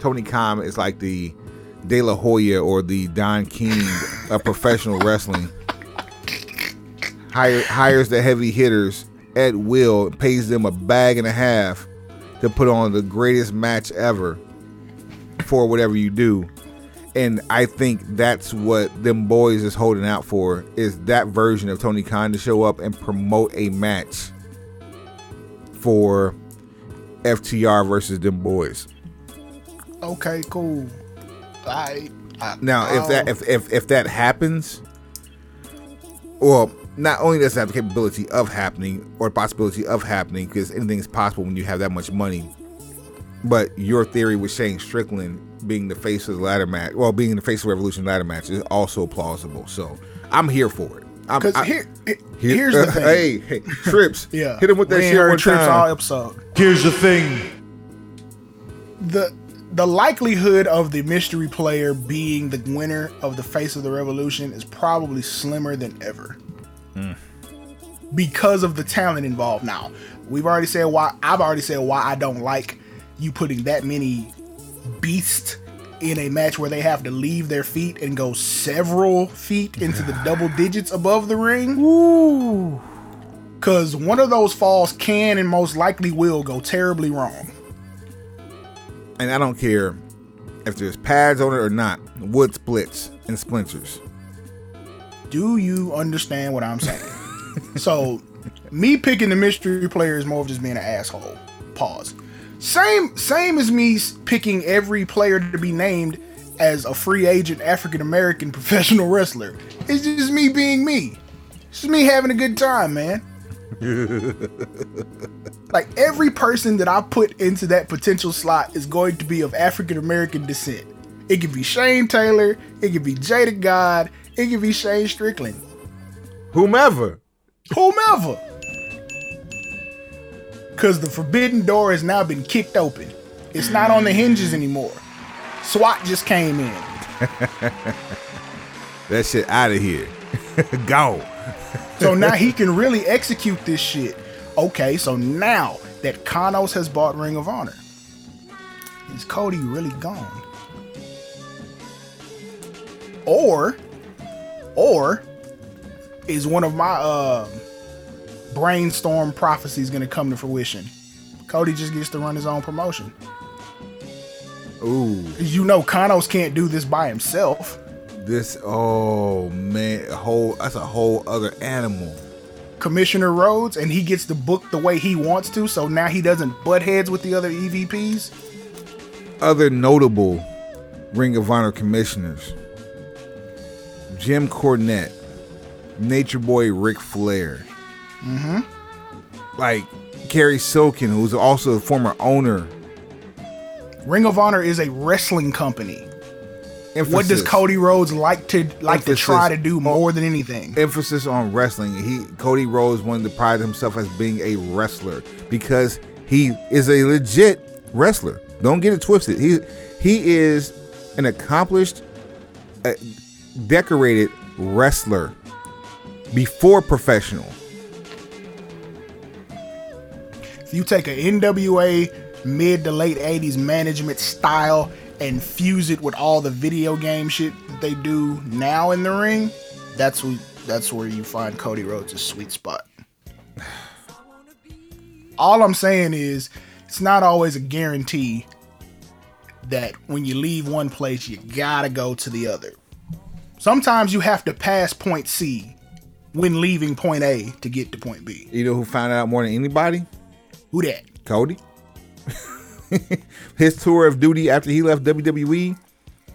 Tony Khan is like the De La Hoya or the Don King of professional wrestling. Hire, hires the heavy hitters at will, pays them a bag and a half to put on the greatest match ever for whatever you do. And I think that's what them boys is holding out for is that version of Tony Khan to show up and promote a match for FTR versus them boys. okay, cool. I, I Now, if that oh. if, if if that happens, well, not only does it have the capability of happening or possibility of happening, because anything is possible when you have that much money. But your theory with Shane Strickland being the face of the ladder match, well, being the face of Revolution ladder match is also plausible. So I'm here for it. I'm, because I- here, here- here- here's the thing. hey, hey, Trips, yeah, hit him with that We shit one trips time. all episode. Here's the thing. the the likelihood of the mystery player being the winner of the face of the revolution is probably slimmer than ever hmm. because of the talent involved now we've already said why i've already said why i don't like you putting that many beasts in a match where they have to leave their feet and go several feet into the double digits above the ring Ooh. because one of those falls can and most likely will go terribly wrong and I don't care if there's pads on it or not. Wood splits and splinters. do you understand what I'm saying? so, me picking the mystery player is more of just being an asshole. Pause. Same, same as me picking every player to be named as a free agent African American professional wrestler. It's just me being me. It's just me having a good time, man. like every person that I put into that potential slot is going to be of African American descent. It could be Shane Taylor, it could be Jada God, it could be Shane Strickland, Whomever. whomever. Because the forbidden door has now been kicked open. It's not on the hinges anymore. SWAT just came in. That shit out of here. Go. So now he can really execute this shit. Okay, so now that Kanos has bought Ring of Honor, is Cody really gone? Or, or is one of my uh, brainstorm prophecy is going to come to fruition? Cody just gets to run his own promotion. Ooh. You know, Kanos can't do this by himself. This oh man, whole that's a whole other animal. Commissioner Rhodes, and he gets to book the way he wants to. So now he doesn't butt heads with the other EVPs. Other notable Ring of Honor commissioners. Jim Cornette, Nature Boy Ric Flair. Mm-hmm. Like Cary Silkin, who's also a former owner. Ring of Honor is a wrestling company. Emphasis, What does Cody Rhodes like to like to try to do more than anything? emphasis on wrestling. He Cody Rhodes wanted to pride himself as being a wrestler because he is a legit wrestler. Don't get it twisted. He he is an accomplished, uh, decorated wrestler before professional. If you take a NWA mid to late 80s management style and fuse it with all the video game shit that they do now in the ring, that's who that's where you find Cody Rhodes' sweet spot. All I'm saying is it's not always a guarantee that when you leave one place you gotta go to the other. Sometimes you have to pass point C when leaving point A to get to point B. You know who found out more than anybody? Who that? Cody. His tour of duty after he left WWE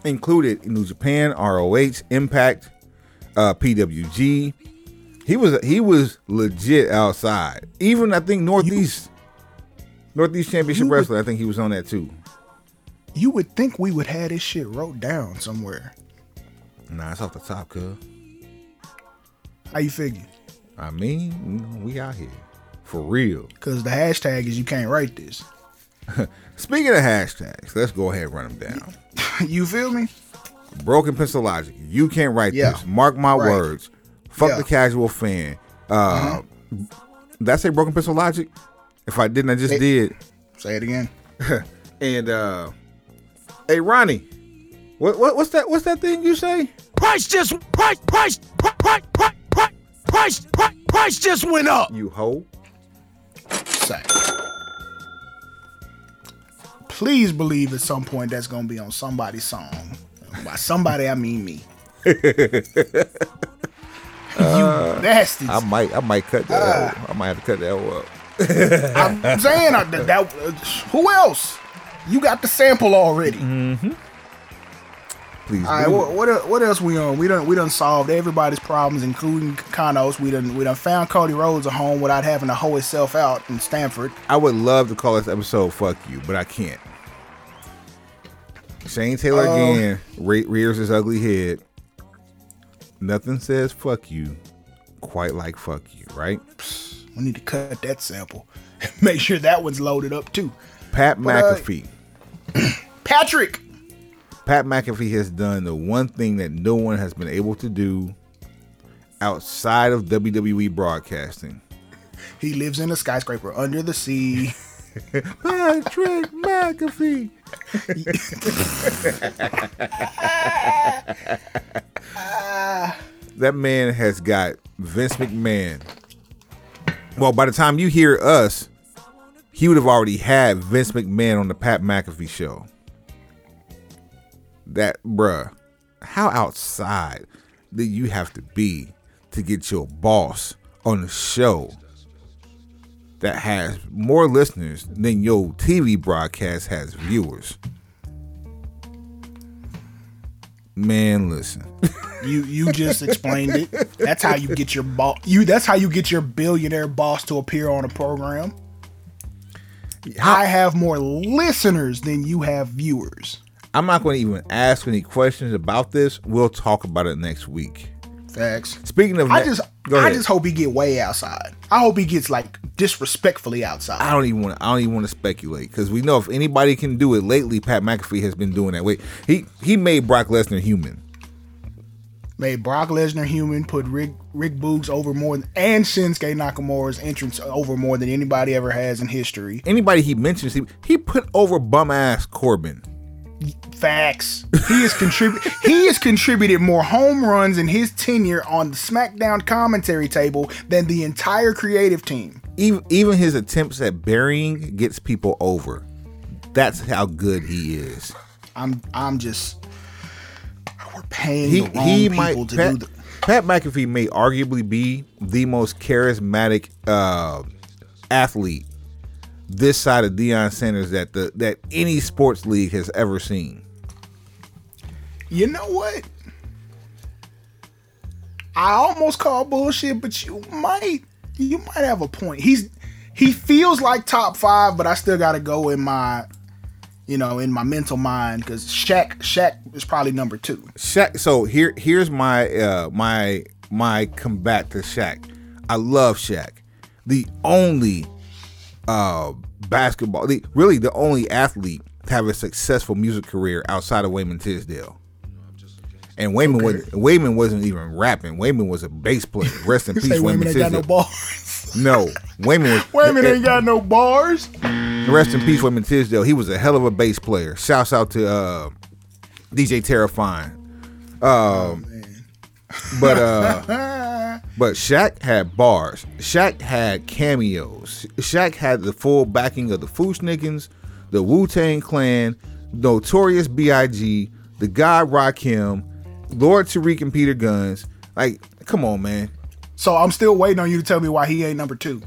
included New Japan, ROH, Impact, uh, PWG. He was he was legit outside. Even I think Northeast Northeast Championship You would- Wrestling. I think he was on that too. You would think we would have this shit wrote down somewhere. Nah, it's off the top, cuz. How you figure? I mean, we out here for real. Because the hashtag is you can't write this. Speaking of hashtags, let's go ahead and run them down. you feel me? Broken pencil logic. You can't write yeah. this. Mark my right. words. Fuck yeah. the casual fan. Uh, mm-hmm. Broken pencil logic? If I didn't, I just hey, did. Say it again. and uh, hey, Ronnie, what, what what's that? What's that thing you say? Price just price price price price price price price just went up. You hoe. Say. Please believe at some point that's gonna be on somebody's song. By somebody, I mean me. you nasty. I might I might cut that. Ah. Out. I might have to cut that up. I'm saying I, that, that. Who else? You got the sample already. Mm-hmm. Please. All right, what, what what else we on? We done we done solved everybody's problems, including Kanos. We done we done found Cody Rhodes a home without having to hoe itself out in Stamford. I would love to call this episode "Fuck You," but I can't. Shane Taylor Oh. again re- rears his ugly head. Nothing says "fuck you" quite like "fuck you," right? We need to cut that sample. Make sure that one's loaded up too. Pat uh, McAfee. Patrick. Pat McAfee has done the one thing that no one has been able to do outside of WWE broadcasting. He lives in a skyscraper under the sea. Patrick McAfee. that man has got Vince McMahon. Well, by the time you hear us, he would have already had Vince McMahon on the Pat McAfee show. That, bruh, how outside do you have to be to get your boss on a show that has more listeners than your TV broadcast has viewers? Man, listen. You you just explained it. That's how you get your boss. You that's how you get your billionaire boss to appear on a program. I have more listeners than you have viewers. I'm not going to even ask any questions about this. We'll talk about it next week. Facts. Speaking of, I ne- just I just hope he get way outside. I hope he gets like disrespectfully outside. I don't even want. I don't even want to speculate because we know if anybody can do it lately, Pat McAfee has been doing that. Wait, he he made Brock Lesnar human. Made Brock Lesnar human, put Rick Rick Boogs over more than, and Shinsuke Nakamura's entrance over more than anybody ever has in history. Anybody he mentions, he he put over bum ass Corbin. Facts. He has contributed. he has contributed more home runs in his tenure on the SmackDown commentary table than the entire creative team. Even even his attempts at burying gets people over. That's how good he is. I'm I'm just we're paying He the wrong he people might to Pat, do the. Pat McAfee may arguably be the most charismatic uh, athlete this side of Deion Sanders that the that any sports league has ever seen. You know what? I almost call bullshit, but you might you might have a point. He's he feels like top five, but I still gotta go in my you know, in my mental mind because Shaq Shaq is probably number two. Shaq. So here here's my uh, my my combat to Shaq. I love Shaq. The only uh, basketball, the, really the only athlete to have a successful music career outside of Wayman Tisdale. And Wayman was Wayman wasn't even rapping. Wayman was a bass player. Rest in peace, Wayman Wayman ain't got no bars. No, Wayman was. Wayman ain't got no bars. Rest in peace, Wayman Tisdale. He was a hell of a bass player. Shouts out to uh, DJ Terrifying. Um, but uh, but Shaq had bars. Shaq had cameos. Shaq had the full backing of the Fu-Schnickens, the Wu Tang Clan, Notorious B.I.G., the God Rakim, Lord Tariq and Peter Gunz. Like, come on, man. So I'm still waiting on you to tell me why he ain't number two.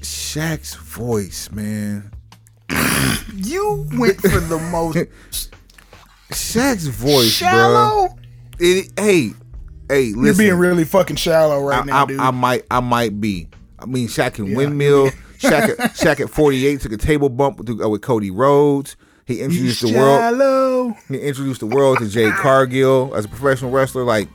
Shaq's voice, man. You went for the most Shaq's voice, shallow. bro. It, hey, hey, listen. You're being really fucking shallow right I, now, I, dude. I might, I might be. I mean, Shaq can windmill. Shaq, at, Shaq at 48 took a table bump with, uh, with Cody Rhodes. He introduced the world. He introduced the world to Jade Cargill as a professional wrestler. Like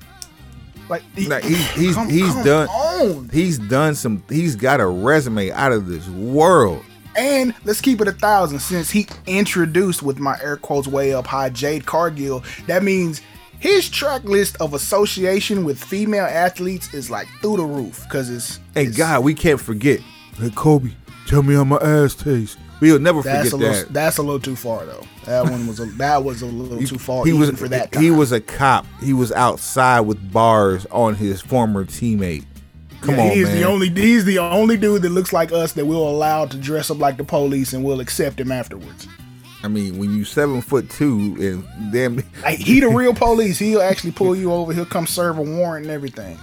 Like he, Like, he's he's come- he's come done on. he's done some he's got a resume out of this world. And let's keep it a thousand. Since he introduced with my air quotes way up high Jade Cargill, that means his track list of association with female athletes is like through the roof. Cause it's And it's- God, we can't forget. Hey Kobe, tell me how my ass tastes. We'll never that's forget a little that. that's a little too far though. That one was a that was a little too far he was for that. Time. he was a cop. He was outside with bars on his former teammate. Come Yeah, on, he is man. the only he's the only dude that looks like us that we'll allow to dress up like the police and we'll accept him afterwards. I mean, when you seven foot two and damn, Like, he the real police. He'll actually pull you over. He'll come serve a warrant and everything.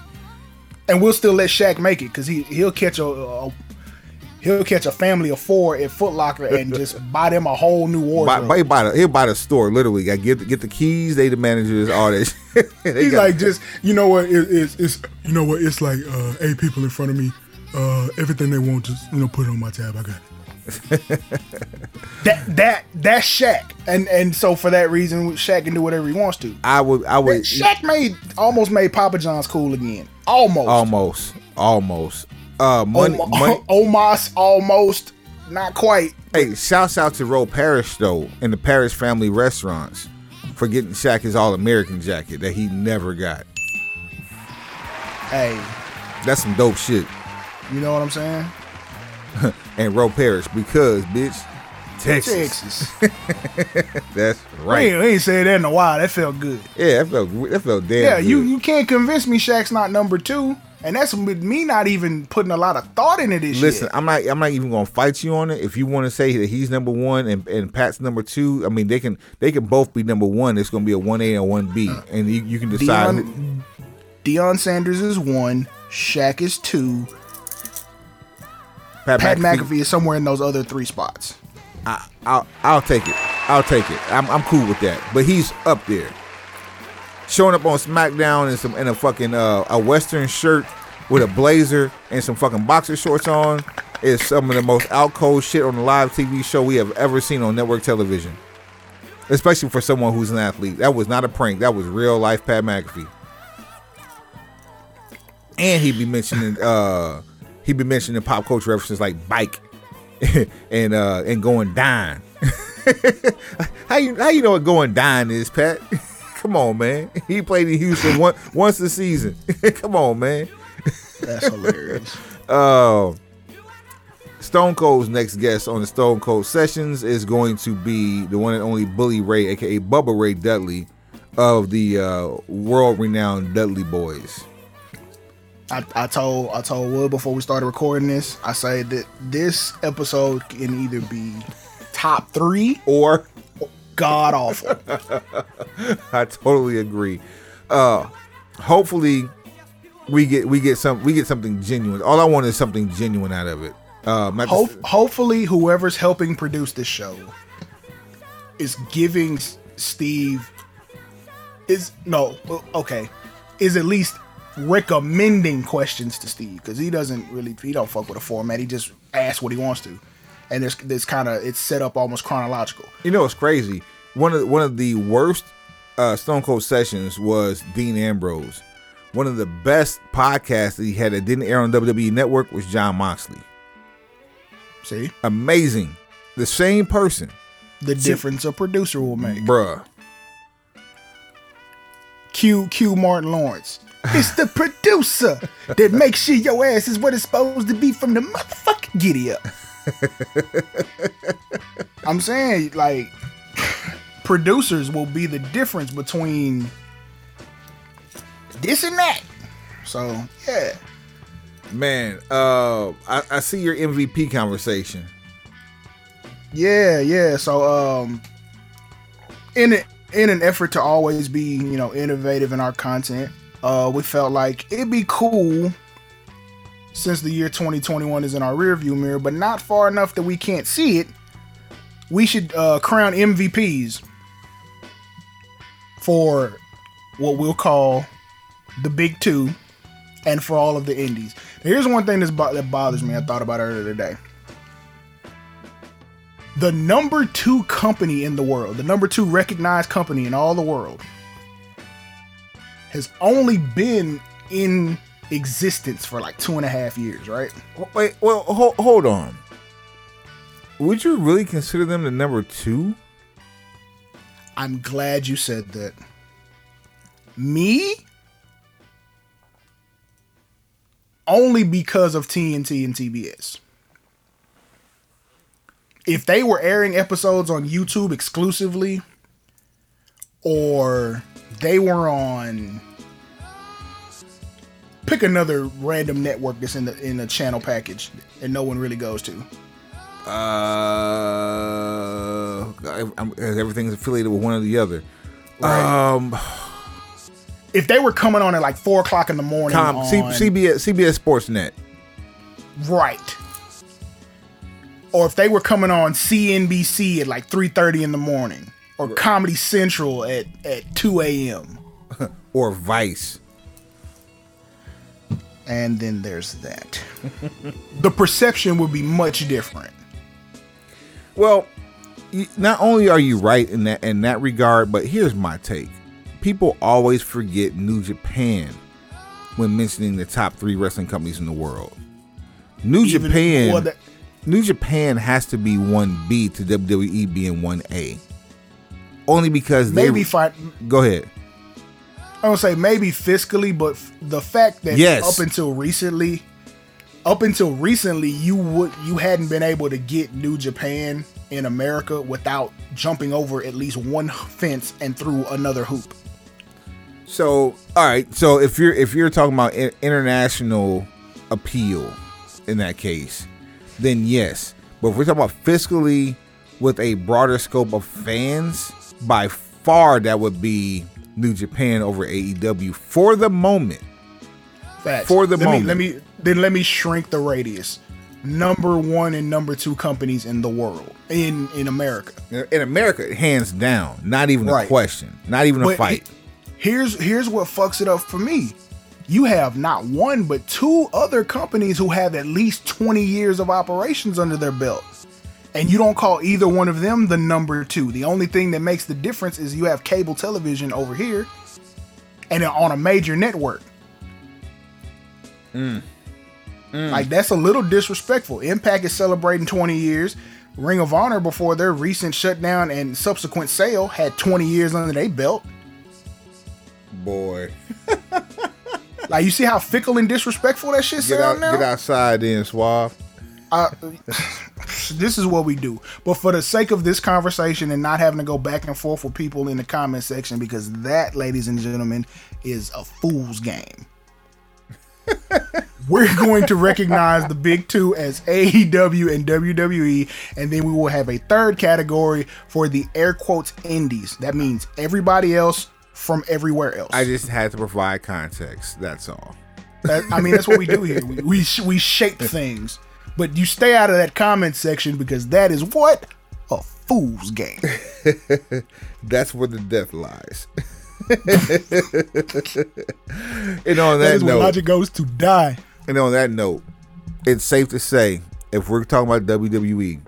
And we'll still let Shaq make it because he he'll catch a, a he'll catch a family of four at Foot Locker and just buy them a whole new wardrobe. buy, buy the, he'll buy the store literally. I get the, get the keys. They the managers. All that. shit. They He's got- like just you know what it, it's it's You know what? It's like uh, eight people in front of me. Uh, everything they want, just you know, put it on my tab. I got it. that that that's Shaq and and so for that reason Shaq can do whatever he wants to. I would. I would. Shaq made almost made Papa John's cool again. Almost. Almost. Almost. Uh, money. Om- money. Omos almost not quite. Hey, shouts out to Ro Parrish though, in the Parrish family restaurants, for getting Shaq his All American jacket that he never got. Hey, That's some dope shit. you know what I'm saying? And Ro Parrish because bitch, Texas. Texas. That's Right. We ain't said that in a while. That felt good. Yeah, that felt that felt damn. Good. Yeah, you you can't convince me Shaq's not number two, and that's with me not even putting a lot of thought into this. Listen, shit. I'm not. I'm not even gonna fight you on it. If you want to say that he's number one and, and Pat's number two, I mean they can they can both be number one. It's gonna be a one A and one B, uh, and you, you can decide. Deion, Deion Sanders is one, Shaq is two, Pat McAfee is somewhere in those other three spots. I, I'll I'll take it. I'll take it. I'm I'm cool with that. But he's up there. Showing up on SmackDown in some in a fucking uh, a western shirt with a blazer and some fucking boxer shorts on is some of the most out cold shit on a live TV show we have ever seen on network television. Especially for someone who's an athlete. That was not a prank. That was real life Pat McAfee. And he'd be mentioning uh he'd be mentioning pop culture references like bike and uh and going dine. how you how you know what going dine is, Pat? Come on, man. He played in Houston one, once a season. Come on, man. That's hilarious. Uh, Stone Cold's next guest on the Stone Cold Sessions is going to be the one and only Bully Ray, aka Bubba Ray Dudley, of the uh, world-renowned Dudley Boys. I, I told I told Wood before we started recording this. I said that this episode can either be top three, Or god awful. I totally agree. Uh, hopefully, we get we get some we get something genuine. All I want is something genuine out of it. Uh, just- hopefully, whoever's helping produce this show is giving Steve is no okay is at least recommending questions to Steve because he doesn't really he don't fuck with a format. He just asks what he wants to, and there's this kind of it's set up almost chronological. You know what's crazy? One of one of the worst uh, Stone Cold sessions was Dean Ambrose. One of the best podcasts that he had that didn't air on WWE Network was Jon Moxley. See Amazing. The same person, the difference a producer will make. bruh. Q Q Martin Lawrence. It's the producer that makes sure your ass is what it's supposed to be from the motherfucking giddy up. I'm saying, like, producers will be the difference between this and that. So, yeah. Man, uh, I, I see your MVP conversation. Yeah, yeah. So, um, in it, in an effort to always be, you know, innovative in our content, uh, we felt like it'd be cool since the year 2021 is in our rearview mirror, but not far enough that we can't see it. We should uh, crown MVPs for what we'll call the big two and for all of the indies. Now, here's one thing bo- that bothers me. I thought about earlier today. The number two company in the world, the number two recognized company in all the world, has only been in existence for like two and a half years, right? Wait, well, hold, hold on. Would you really consider them the number two? I'm glad you said that. Me? Only because of TNT and TBS. If they were airing episodes on YouTube exclusively, or they were on pick another random network that's in the in the channel package and no one really goes to. Uh, I'm, everything's affiliated with one or the other. Right. Um, If they were coming on at like four o'clock in the morning, Com, on, C, CBS CBS Sportsnet. right? Or if they were coming on CNBC at like three thirty in the morning, or Comedy Central at at two a.m. or Vice. And then there's that. the perception would be much different. Well, not only are you right in that in that regard, but here's my take. People always forget New Japan when mentioning the top three wrestling companies in the world. New Even- Japan, that- New Japan has to be one B to WWE being one A. Only because they Maybe fi- go ahead. I don't say maybe fiscally, but f- the fact that Yes. up until recently, up until recently, you would you hadn't been able to get New Japan in America without jumping over at least one fence and through another hoop. So, all right. So if you're if you're talking about international appeal in that case, then yes. But if we're talking about fiscally with a broader scope of fans, by far that would be New Japan over AEW for the moment. Facts. For the let moment. Me, let me then let me shrink the radius. Number one and number two companies in the world in in America. In America, hands down, not even a question, not even a fight. he- here's here's what fucks it up for me. You have not one but two other companies who have at least 20 years of operations under their belt. And you don't call either one of them the number 2. The only thing that makes the difference is you have cable television over here and on a major network. Mm. Mm. Like that's a little disrespectful. Impact is celebrating 20 years. Ring of Honor before their recent shutdown and subsequent sale had 20 years under their belt. Boy, Like you see how fickle and disrespectful that shit out, now. get outside, then suave. This is what we do. But for the sake of this conversation and not having to go back and forth with people in the comment section, because that, ladies and gentlemen, is a fool's game. We're going to recognize the big two as AEW and WWE, and then we will have a third category for the air quotes indies. That means everybody else from everywhere else. I just had to provide context. That's all. That- I mean, that's what we do here. We we, sh- we shape things, but you stay out of that comment section because that is what a fool's game. That's where the death lies. and on That that, is where note, logic goes to die. and on that note, it's safe to say if we're talking about WWE,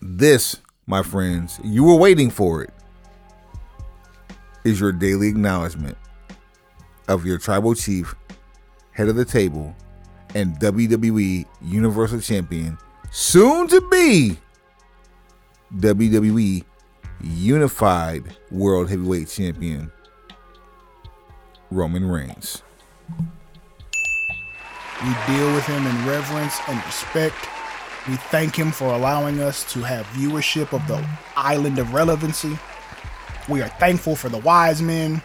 this, my friends, you were waiting for it, is your daily acknowledgement of your tribal chief, head of the table, and WWE Universal Champion, soon to be WWE Unified World Heavyweight Champion, Roman Reigns. We deal with him in reverence and respect. We thank him for allowing us to have viewership of the island of relevancy. We are thankful for the wise men.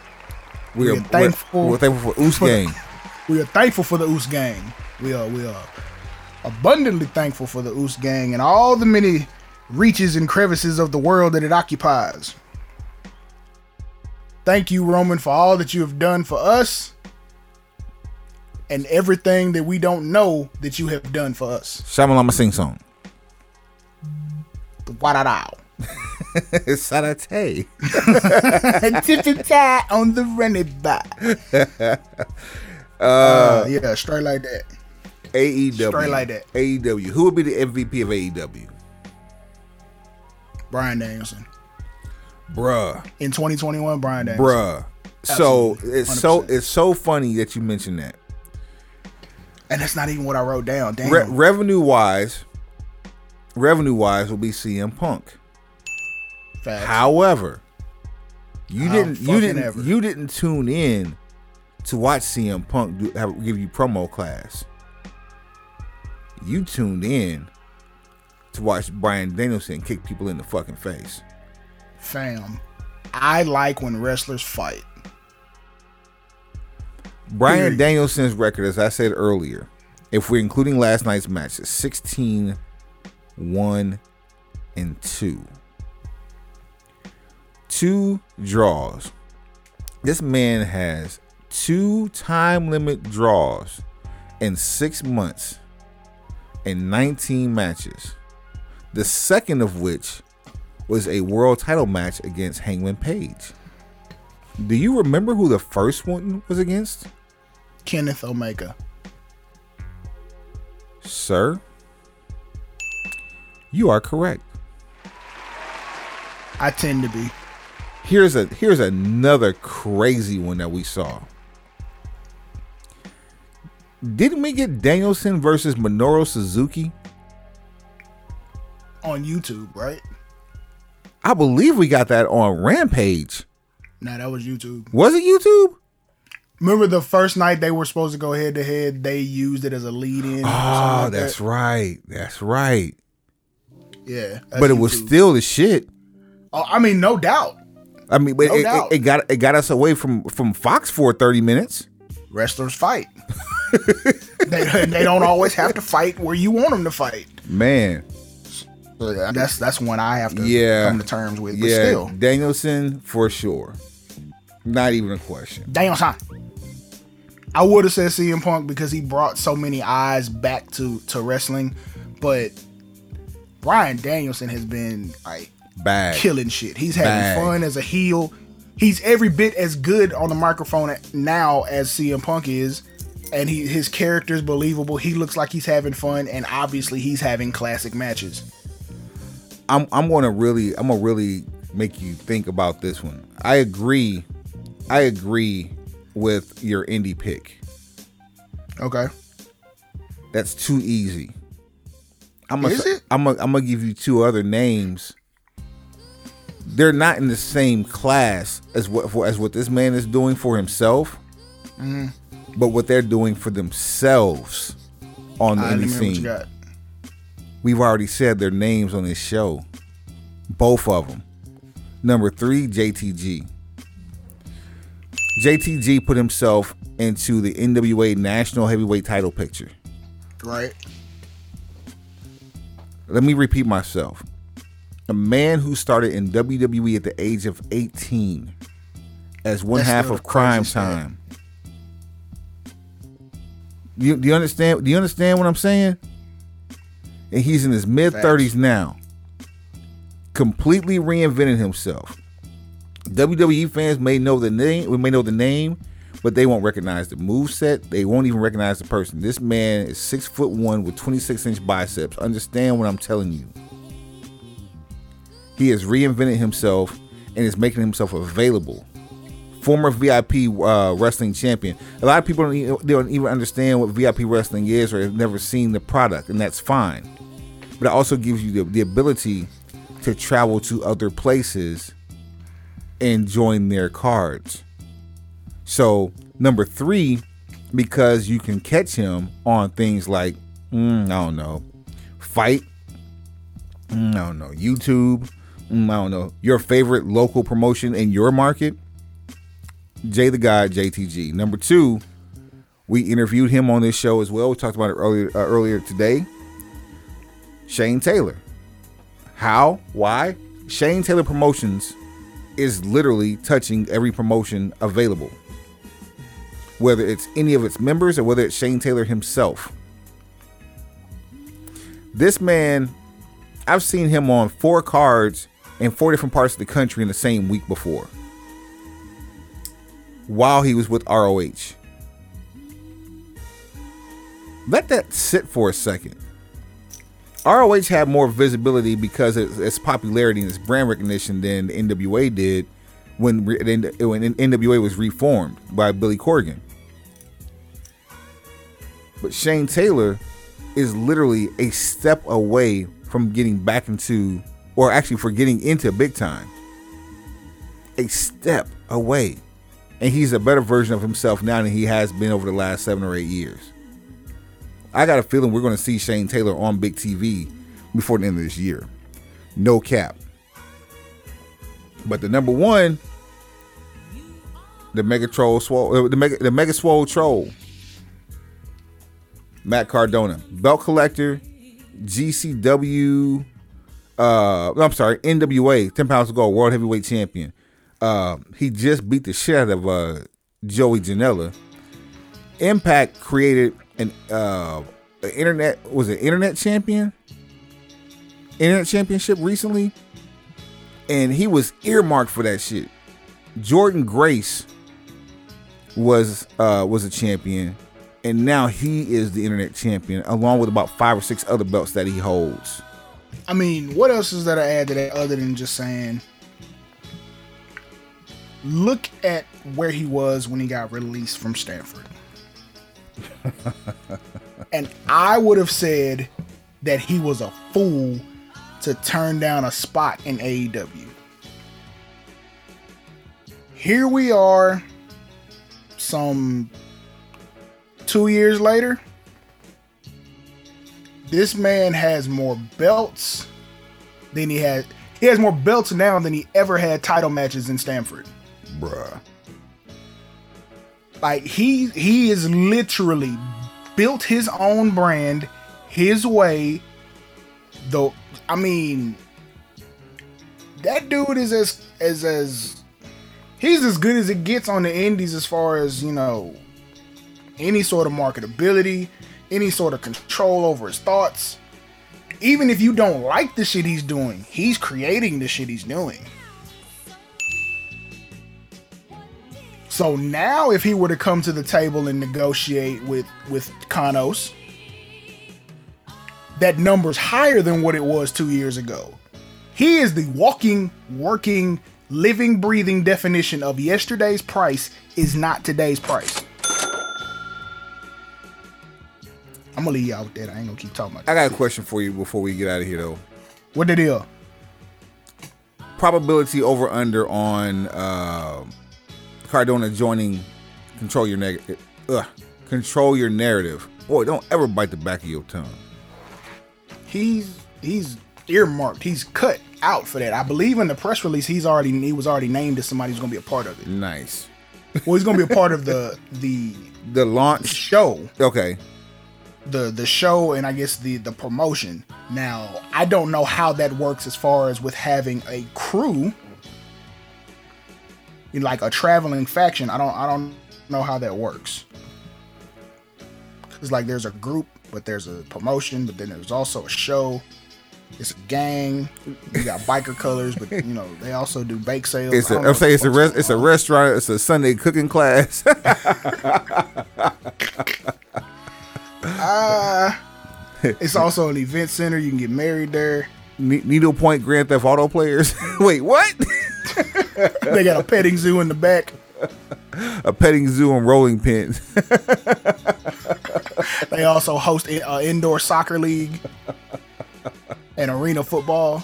We We are are thankful We're, we're thankful for Oos for the- Gang. We are thankful for the Oos Gang. We are we are abundantly thankful for the Oos Gang and all the many reaches and crevices of the world that it occupies. Thank you, Roman, for all that you have done for us and everything that we don't know that you have done for us. Shamalama sing song. Wow. Sarate. Tip-tip-tie on the running back. Uh, yeah, straight like that. AEW. Straight like that. AEW. Who would be the MVP of AEW? Bryan Danielson. Bruh. In 2021, Bryan Danielson. Bruh. So it's so 100%. it's so funny that you mentioned that. And that's not even what I wrote down. Damn. Re- revenue wise, revenue wise will be CM Punk. Facts. However, you How didn't you didn't ever. you didn't tune in to watch CM Punk do, have, give you promo class. You tuned in to watch Bryan Danielson kick people in the fucking face. Fam. I like when wrestlers fight. Brian Period. Danielson's record, as I said earlier, if we're including last night's match, is 16 1 and 2. Two draws. This man has two time limit draws in six months and 19 matches. The second of which was a world title match against Hangman Page. Do you remember who the first one was against? Kenneth Omega. Sir, you are correct. I tend to be. Here's a here's another crazy one that we saw. Didn't we get Danielson versus Minoru Suzuki? On YouTube, right? I believe we got that on Rampage. Nah, that was YouTube. Was it YouTube? Remember the first night they were supposed to go head to head, they used it as a lead in. Oh, that's right. That's right. Yeah. that's But it was still the shit. Oh, I mean, no doubt. I mean, but No it, it, it got it got us away from from Fox for 30 minutes. Wrestlers fight. they, they don't always have to fight where you want them to fight. Man, That's that's one I have to Yeah. come to terms with. But yeah, still, Danielson for sure. Not even a question. damn son. I would have said CM Punk because he brought so many eyes back to to wrestling, but Bryan Danielson has been like Bad. killing shit. He's having Bag. fun as a heel. He's every bit as good on the microphone now as CM Punk is, and he his character is believable. He looks like he's having fun, and obviously he's having classic matches. I'm I'm gonna really I'm gonna really make you think about this one. I agree. I agree with your indie pick. Okay, That's too easy. I'm gonna Is it? I'm gonna I'm gonna give you two other names. They're not in the same class as what for, as what this man is doing for himself, Mm-hmm. but what they're doing for themselves on the I indie remember what you scene. We've already said their names on this show. Both of them. Number three, JTG. JTG put himself into the NWA National Heavyweight title picture. Right? Let me repeat myself. A man who started in WWE at the age of 18 as one That's half of Crime. Time. You, do you understand? Do you understand what I'm saying? And he's in his mid 30s now. Completely reinvented himself. WWE fans may know the name, we may know the name, but they won't recognize the move set. They won't even recognize the person. This man is six foot one with 26 inch biceps. Understand what I'm telling you. He has reinvented himself and is making himself available. Former VIP uh, wrestling champion. A lot of people don't even, they don't even understand what VIP wrestling is or have never seen the product, and that's fine. But it also gives you the, the ability to travel to other places and join their cards. So number three, because you can catch him on things like mm, I don't know, fight. mm, I don't know, YouTube. I don't know your favorite local promotion in your market. Jay the Guy, JTG. Number two, we interviewed him on this show as well. We talked about it earlier uh, earlier today. Shane Taylor. How? Why? Shane Taylor Promotions is literally touching every promotion available. Whether it's any of its members or whether it's Shane Taylor himself. This man, I've seen him on four cards in four different parts of the country in the same week before. While he was with ROH. Let that sit for a second. ROH had more visibility because of its popularity and its brand recognition than NWA did when, when NWA was reformed by Billy Corgan. But Shane Taylor is literally a step away from getting back into, or actually for getting into big time. A step away. And he's a better version of himself now than he has been over the last seven or eight years. I got a feeling we're going to see Shane Taylor on big TV before the end of this year. No cap. But the number one, the Mega Troll Swole, uh, the Mega the Mega Swole Troll, Matt Cardona, belt collector, GCW. Uh, I'm sorry, NWA, 10 pounds to go, world heavyweight champion. Uh, he just beat the shit out of uh, Joey Janela. Impact created an, uh, an internet was an internet champion, internet championship recently, and he was earmarked for that shit. Jordynne Grace was uh, was a champion, and now he is the internet champion, along with about five or six other belts that he holds. I mean, what else is there to add to that other than just saying? Look at where he was when he got released from Stamford. and I would have said that he was a fool to turn down a spot in AEW. Here we are, some two years later. This man has more belts than he had. He has more belts now than he ever had title matches in Stamford. Bruh. Like he he is literally built his own brand his way. Though I mean that dude is as as as he's as good as it gets on the indies as far as, you know, any sort of marketability, any sort of control over his thoughts. Even if you don't like the shit he's doing, he's creating the shit he's doing. So now, if he were to come to the table and negotiate with with Kanos, that number's higher than what it was two years ago. He is the walking, working, living, breathing definition of yesterday's price is not today's price. I'm gonna leave y'all with that. I ain't gonna keep talking about. I got a question for you before we get out of here, though. What the deal? Probability over under on uh, Cardona joining control your negative. Ugh, control your narrative. Boy, don't ever bite the back of your tongue. He's he's earmarked. He's cut out for that. I believe in the press release he's already he was already named as somebody who's gonna be a part of it. Nice. Well, he's gonna be a part of the the The launch. show. Okay. The the show and I guess the the promotion. Now, I don't know how that works as far as with having a crew, like a traveling faction. I don't I don't know how that works. It's like there's a group, but there's a promotion, but then there's also a show. It's a gang. You got biker colors, but you know they also do bake sales. It's a, I'm saying it's a res, it's a restaurant. It's a Sunday cooking class. It's also an event center. You can get married there. Ne- Needle Point Grand Theft Auto players. Wait, what? They got a petting zoo in the back. a petting zoo and rolling pins. They also host an uh, indoor soccer league and arena football.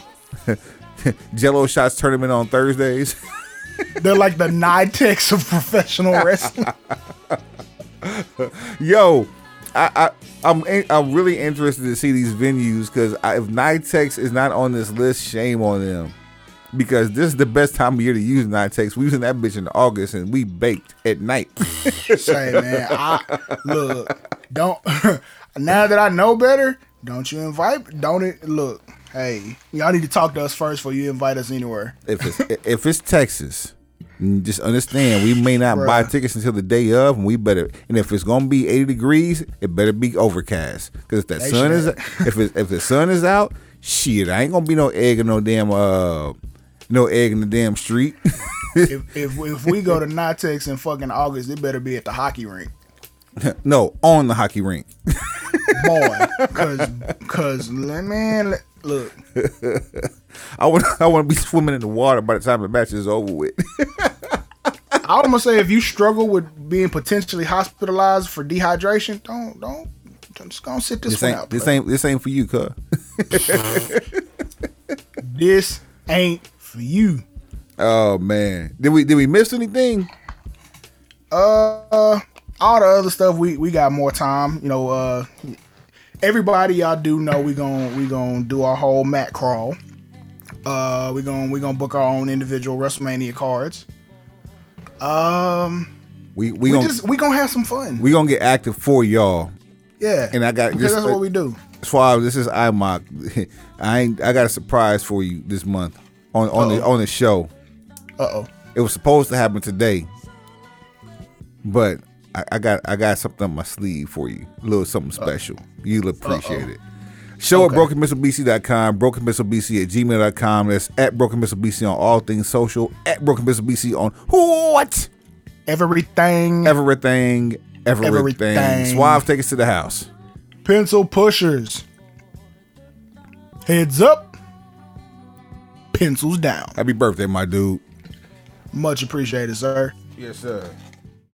Jello shots tournament on Thursdays. They're like the NYTEX of professional wrestling. Yo, I, I I'm I'm really interested to see these venues because if NYTEX is not on this list, shame on them. Because this is the best time of year to use NYTEX. We using that bitch in August and we baked at night. Say, man, I, look, don't. now that I know better, don't you invite? Don't it? Look, Hey, y'all need to talk to us first before you invite us anywhere. If it's if it's Texas, mm, just understand we may not buy tickets until the day of, and we better. And if it's gonna be eighty degrees, it better be overcast. Because if that They sun is if it, if the sun is out, shit, I ain't gonna be no egg in no damn uh no egg in the damn street. if, if if we go to NYTEX in fucking August, it better be at the hockey rink, no, on the hockey rink. boy. Cause cause man, look, I want I want to be swimming in the water by the time the match is over with. I'm gonna say if you struggle with being potentially hospitalized for dehydration, don't don't just gonna sit this, this one out. this bro. ain't this ain't for you, cuz. this ain't for you. Oh man, did we did we miss anything? Uh, all the other stuff we we got more time. You know, uh, everybody y'all do know we gon' we gonna do our whole mat crawl. Uh, we gon' we gonna book our own individual WrestleMania cards. Um, We we, we, gonna just we gonna have some fun. we gonna get active for y'all. yeah, and I got because just- that's what we do. Suave, this is IMOC. I ain't, I got a surprise for you this month on on the Uh-oh. on the show. Uh oh. It was supposed to happen today, but I, I got I got something up my sleeve for you. A little something special. You'll appreciate it. Show Okay. at brokenmissilebc.com, brokenmissilebc at gmail.com. That's at brokenmissilebc on all things social, at brokenmissilebc on what? Everything. Everything, everything. Everything. Suave, take us to the house. Pencil pushers. Heads up. Pencils down. Happy birthday, my dude. Much appreciated, sir. Yes, sir.